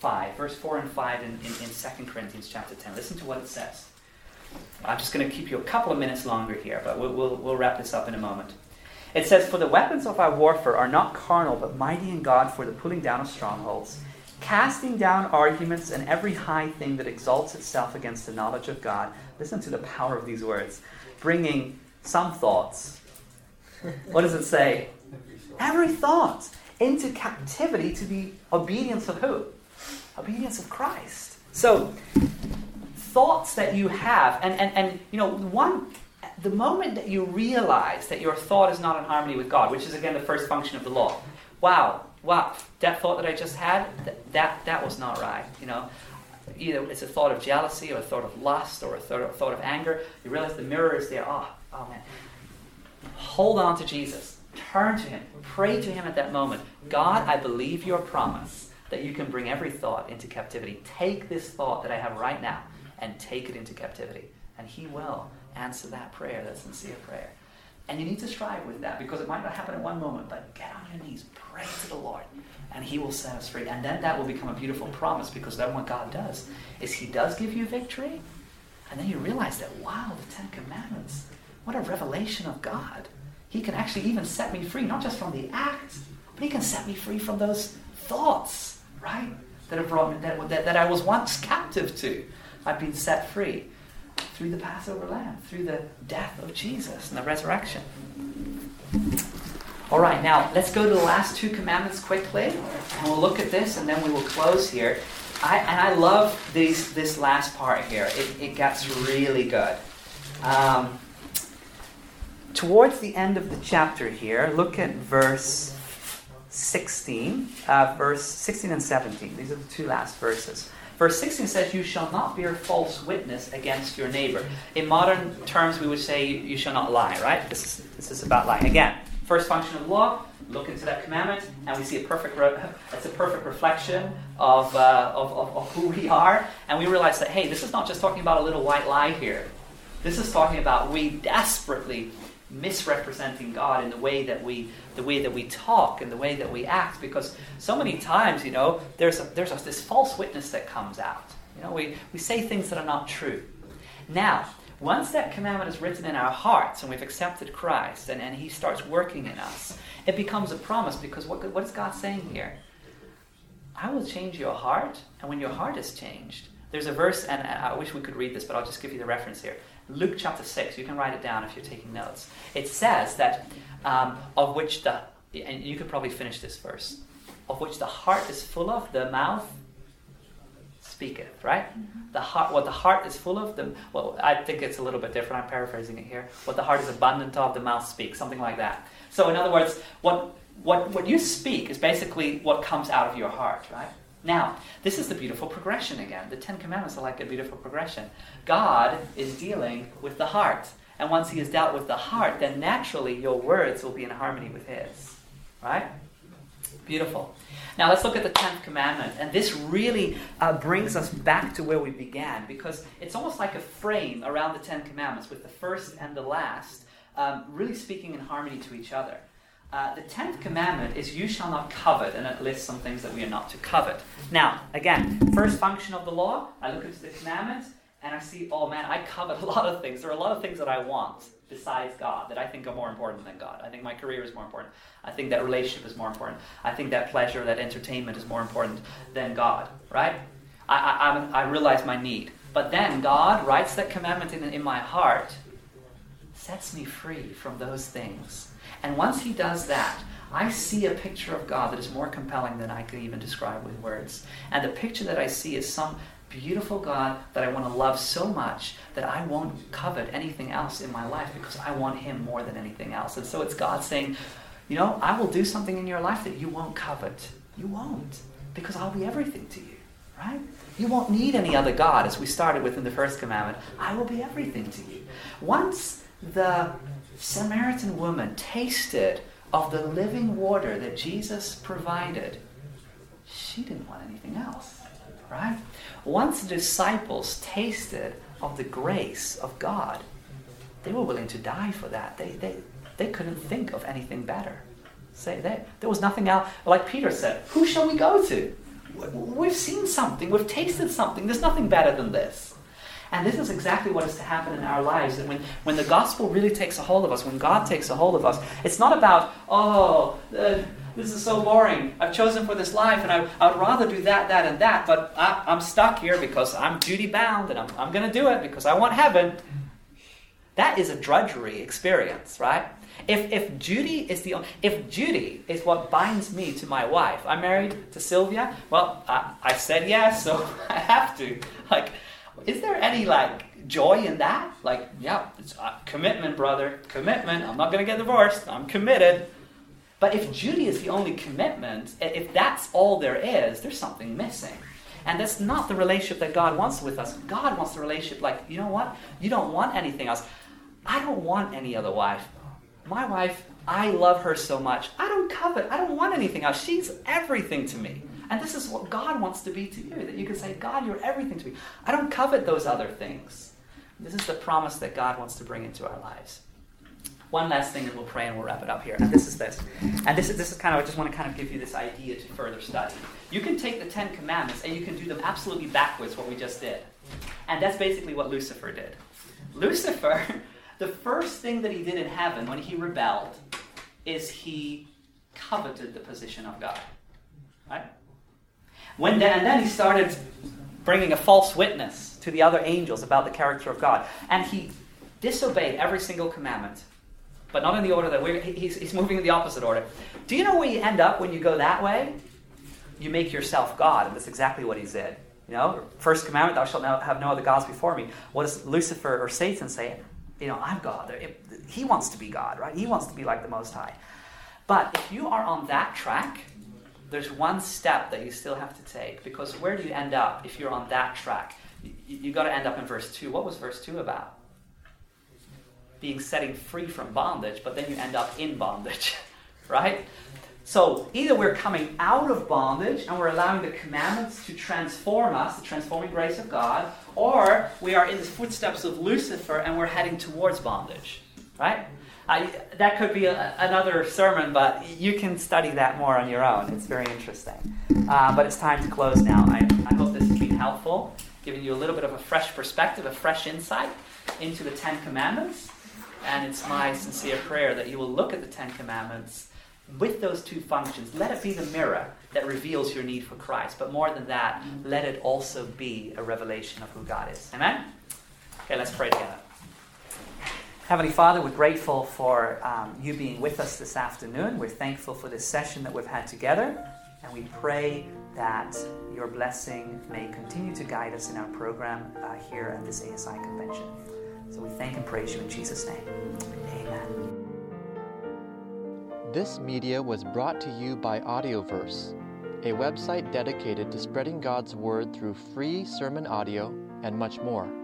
5. Verse 4 and 5 in, in, in 2 Corinthians chapter 10. Listen to what it says. I'm just going to keep you a couple of minutes longer here, but we'll, we'll, we'll wrap this up in a moment. It says, For the weapons of our warfare are not carnal, but mighty in God for the pulling down of strongholds, casting down arguments and every high thing that exalts itself against the knowledge of God. Listen to the power of these words. Bringing some thoughts. What does it say? Every thought into captivity to the obedience of who? Obedience of Christ. So, thoughts that you have, and, and, and you know, one the moment that you realize that your thought is not in harmony with God, which is again the first function of the law, wow, wow, that thought that I just had, that, that, that was not right. You know, either it's a thought of jealousy or a thought of lust or a thought of, thought of anger. You realize the mirror is there. Oh, oh man. Hold on to Jesus. Turn to Him. Pray to Him at that moment. God, I believe your promise that you can bring every thought into captivity. Take this thought that I have right now and take it into captivity. And He will answer that prayer, that sincere prayer. And you need to strive with that because it might not happen in one moment, but get on your knees, pray to the Lord, and He will set us free. And then that will become a beautiful promise because then what God does is He does give you victory, and then you realize that, wow, the Ten Commandments, what a revelation of God. He can actually even set me free, not just from the act, but He can set me free from those thoughts, right? That have brought me, that, that, that I was once captive to. I've been set free through the Passover lamb, through the death of Jesus and the resurrection. All right, now let's go to the last two commandments quickly, and we'll look at this, and then we will close here. I, and I love these, this last part here. It, it gets really good. Um, towards the end of the chapter here, look at verse 16, uh, verse 16 and 17. These are the two last verses. Verse 16 says, You shall not bear false witness against your neighbor. In modern terms, we would say, You shall not lie, right? This is, this is about lying. Again, first function of law, look into that commandment, and we see a perfect, re- it's a perfect reflection of, uh, of, of, of who we are. And we realize that, hey, this is not just talking about a little white lie here. This is talking about we desperately misrepresenting God in the way that we the way that we talk and the way that we act because so many times you know there's a, there's a, this false witness that comes out. You know we, we say things that are not true. Now once that commandment is written in our hearts and we've accepted Christ and, and he starts working in us it becomes a promise because what, what is God saying here? I will change your heart and when your heart is changed there's a verse and I wish we could read this but I'll just give you the reference here Luke chapter 6, you can write it down if you're taking notes. It says that um, of which the, and you could probably finish this verse, of which the heart is full of, the mouth speaketh, right? Mm-hmm. The heart, what the heart is full of, the, well, I think it's a little bit different. I'm paraphrasing it here. What the heart is abundant of, the mouth speaks, something like that. So, in other words, what, what, what you speak is basically what comes out of your heart, right? Now, this is the beautiful progression again. The Ten Commandments are like a beautiful progression. God is dealing with the heart. And once He has dealt with the heart, then naturally your words will be in harmony with His. Right? Beautiful. Now let's look at the tenth commandment. And this really uh, brings us back to where we began because it's almost like a frame around the Ten Commandments with the first and the last um, really speaking in harmony to each other. Uh, the tenth commandment is you shall not covet, and it lists some things that we are not to covet. Now, again, first function of the law, I look into the commandments and I see, oh man, I covet a lot of things. There are a lot of things that I want besides God that I think are more important than God. I think my career is more important. I think that relationship is more important. I think that pleasure, that entertainment is more important than God, right? I, I, I realize my need. But then God writes that commandment in, in my heart, sets me free from those things and once he does that, I see a picture of God that is more compelling than I could even describe with words. And the picture that I see is some beautiful God that I want to love so much that I won't covet anything else in my life because I want Him more than anything else. And so it's God saying, you know, I will do something in your life that you won't covet. You won't because I'll be everything to you, right? You won't need any other God, as we started with in the first commandment. I will be everything to you. Once the Samaritan woman tasted of the living water that Jesus provided, she didn't want anything else, right? Once the disciples tasted of the grace of God, they were willing to die for that. They, they, they couldn't think of anything better. Say that there was nothing else. Like Peter said, "Who shall we go to? We've seen something. We've tasted something. There's nothing better than this." And this is exactly what is to happen in our lives. And when, when the gospel really takes a hold of us, when God takes a hold of us, it's not about, oh, uh, this is so boring. I've chosen for this life and I, I would rather do that, that, and that, but I, am stuck here because I'm duty bound and I'm, I'm going to do it because I want heaven. That is a drudgery experience, right? If, if duty is the if duty is what binds me to my wife, I'm married to Sylvia. Well, I, I said yes, so I have to. Like, is there any like joy in that? Like, yeah, it's uh, commitment, brother. Commitment. I'm not going to get divorced. I'm committed. But if Judy is the only commitment, if that's all there is, there's something missing. And that's not the relationship that God wants with us. God wants the relationship like, you know what? You don't want anything else. I don't want any other wife. My wife, I love her so much. I don't covet. I don't want anything else. She's everything to me. And this is what God wants to be to you that you can say, God, you're everything to me. I don't covet those other things. This is the promise that God wants to bring into our lives. One last thing, and we'll pray and we'll wrap it up here. And this is this. And this is, this is kind of, I just want to kind of give you this idea to further study. You can take the Ten Commandments and you can do them absolutely backwards, what we just did. And that's basically what Lucifer did. Lucifer, the first thing that he did in heaven when he rebelled is he coveted the position of God. Right? When then, and then he started bringing a false witness to the other angels about the character of God. And he disobeyed every single commandment, but not in the order that we're, he's, he's moving in the opposite order. Do you know where you end up when you go that way? You make yourself God, and that's exactly what he did. You know, first commandment, thou shalt have no other gods before me. What does Lucifer or Satan say? You know, I'm God. He wants to be God, right? He wants to be like the Most High. But if you are on that track, there's one step that you still have to take because where do you end up if you're on that track? You, you got to end up in verse 2. What was verse 2 about? Being setting free from bondage, but then you end up in bondage, right? So either we're coming out of bondage and we're allowing the commandments to transform us, the transforming grace of God, or we are in the footsteps of Lucifer and we're heading towards bondage, right? Uh, that could be a, another sermon, but you can study that more on your own. It's very interesting. Uh, but it's time to close now. I, I hope this has been helpful, giving you a little bit of a fresh perspective, a fresh insight into the Ten Commandments. And it's my sincere prayer that you will look at the Ten Commandments with those two functions. Let it be the mirror that reveals your need for Christ. But more than that, let it also be a revelation of who God is. Amen? Okay, let's pray together. Heavenly Father, we're grateful for um, you being with us this afternoon. We're thankful for this session that we've had together. And we pray that your blessing may continue to guide us in our program uh, here at this ASI convention. So we thank and praise you in Jesus' name. Amen. This media was brought to you by Audioverse, a website dedicated to spreading God's Word through free sermon audio and much more.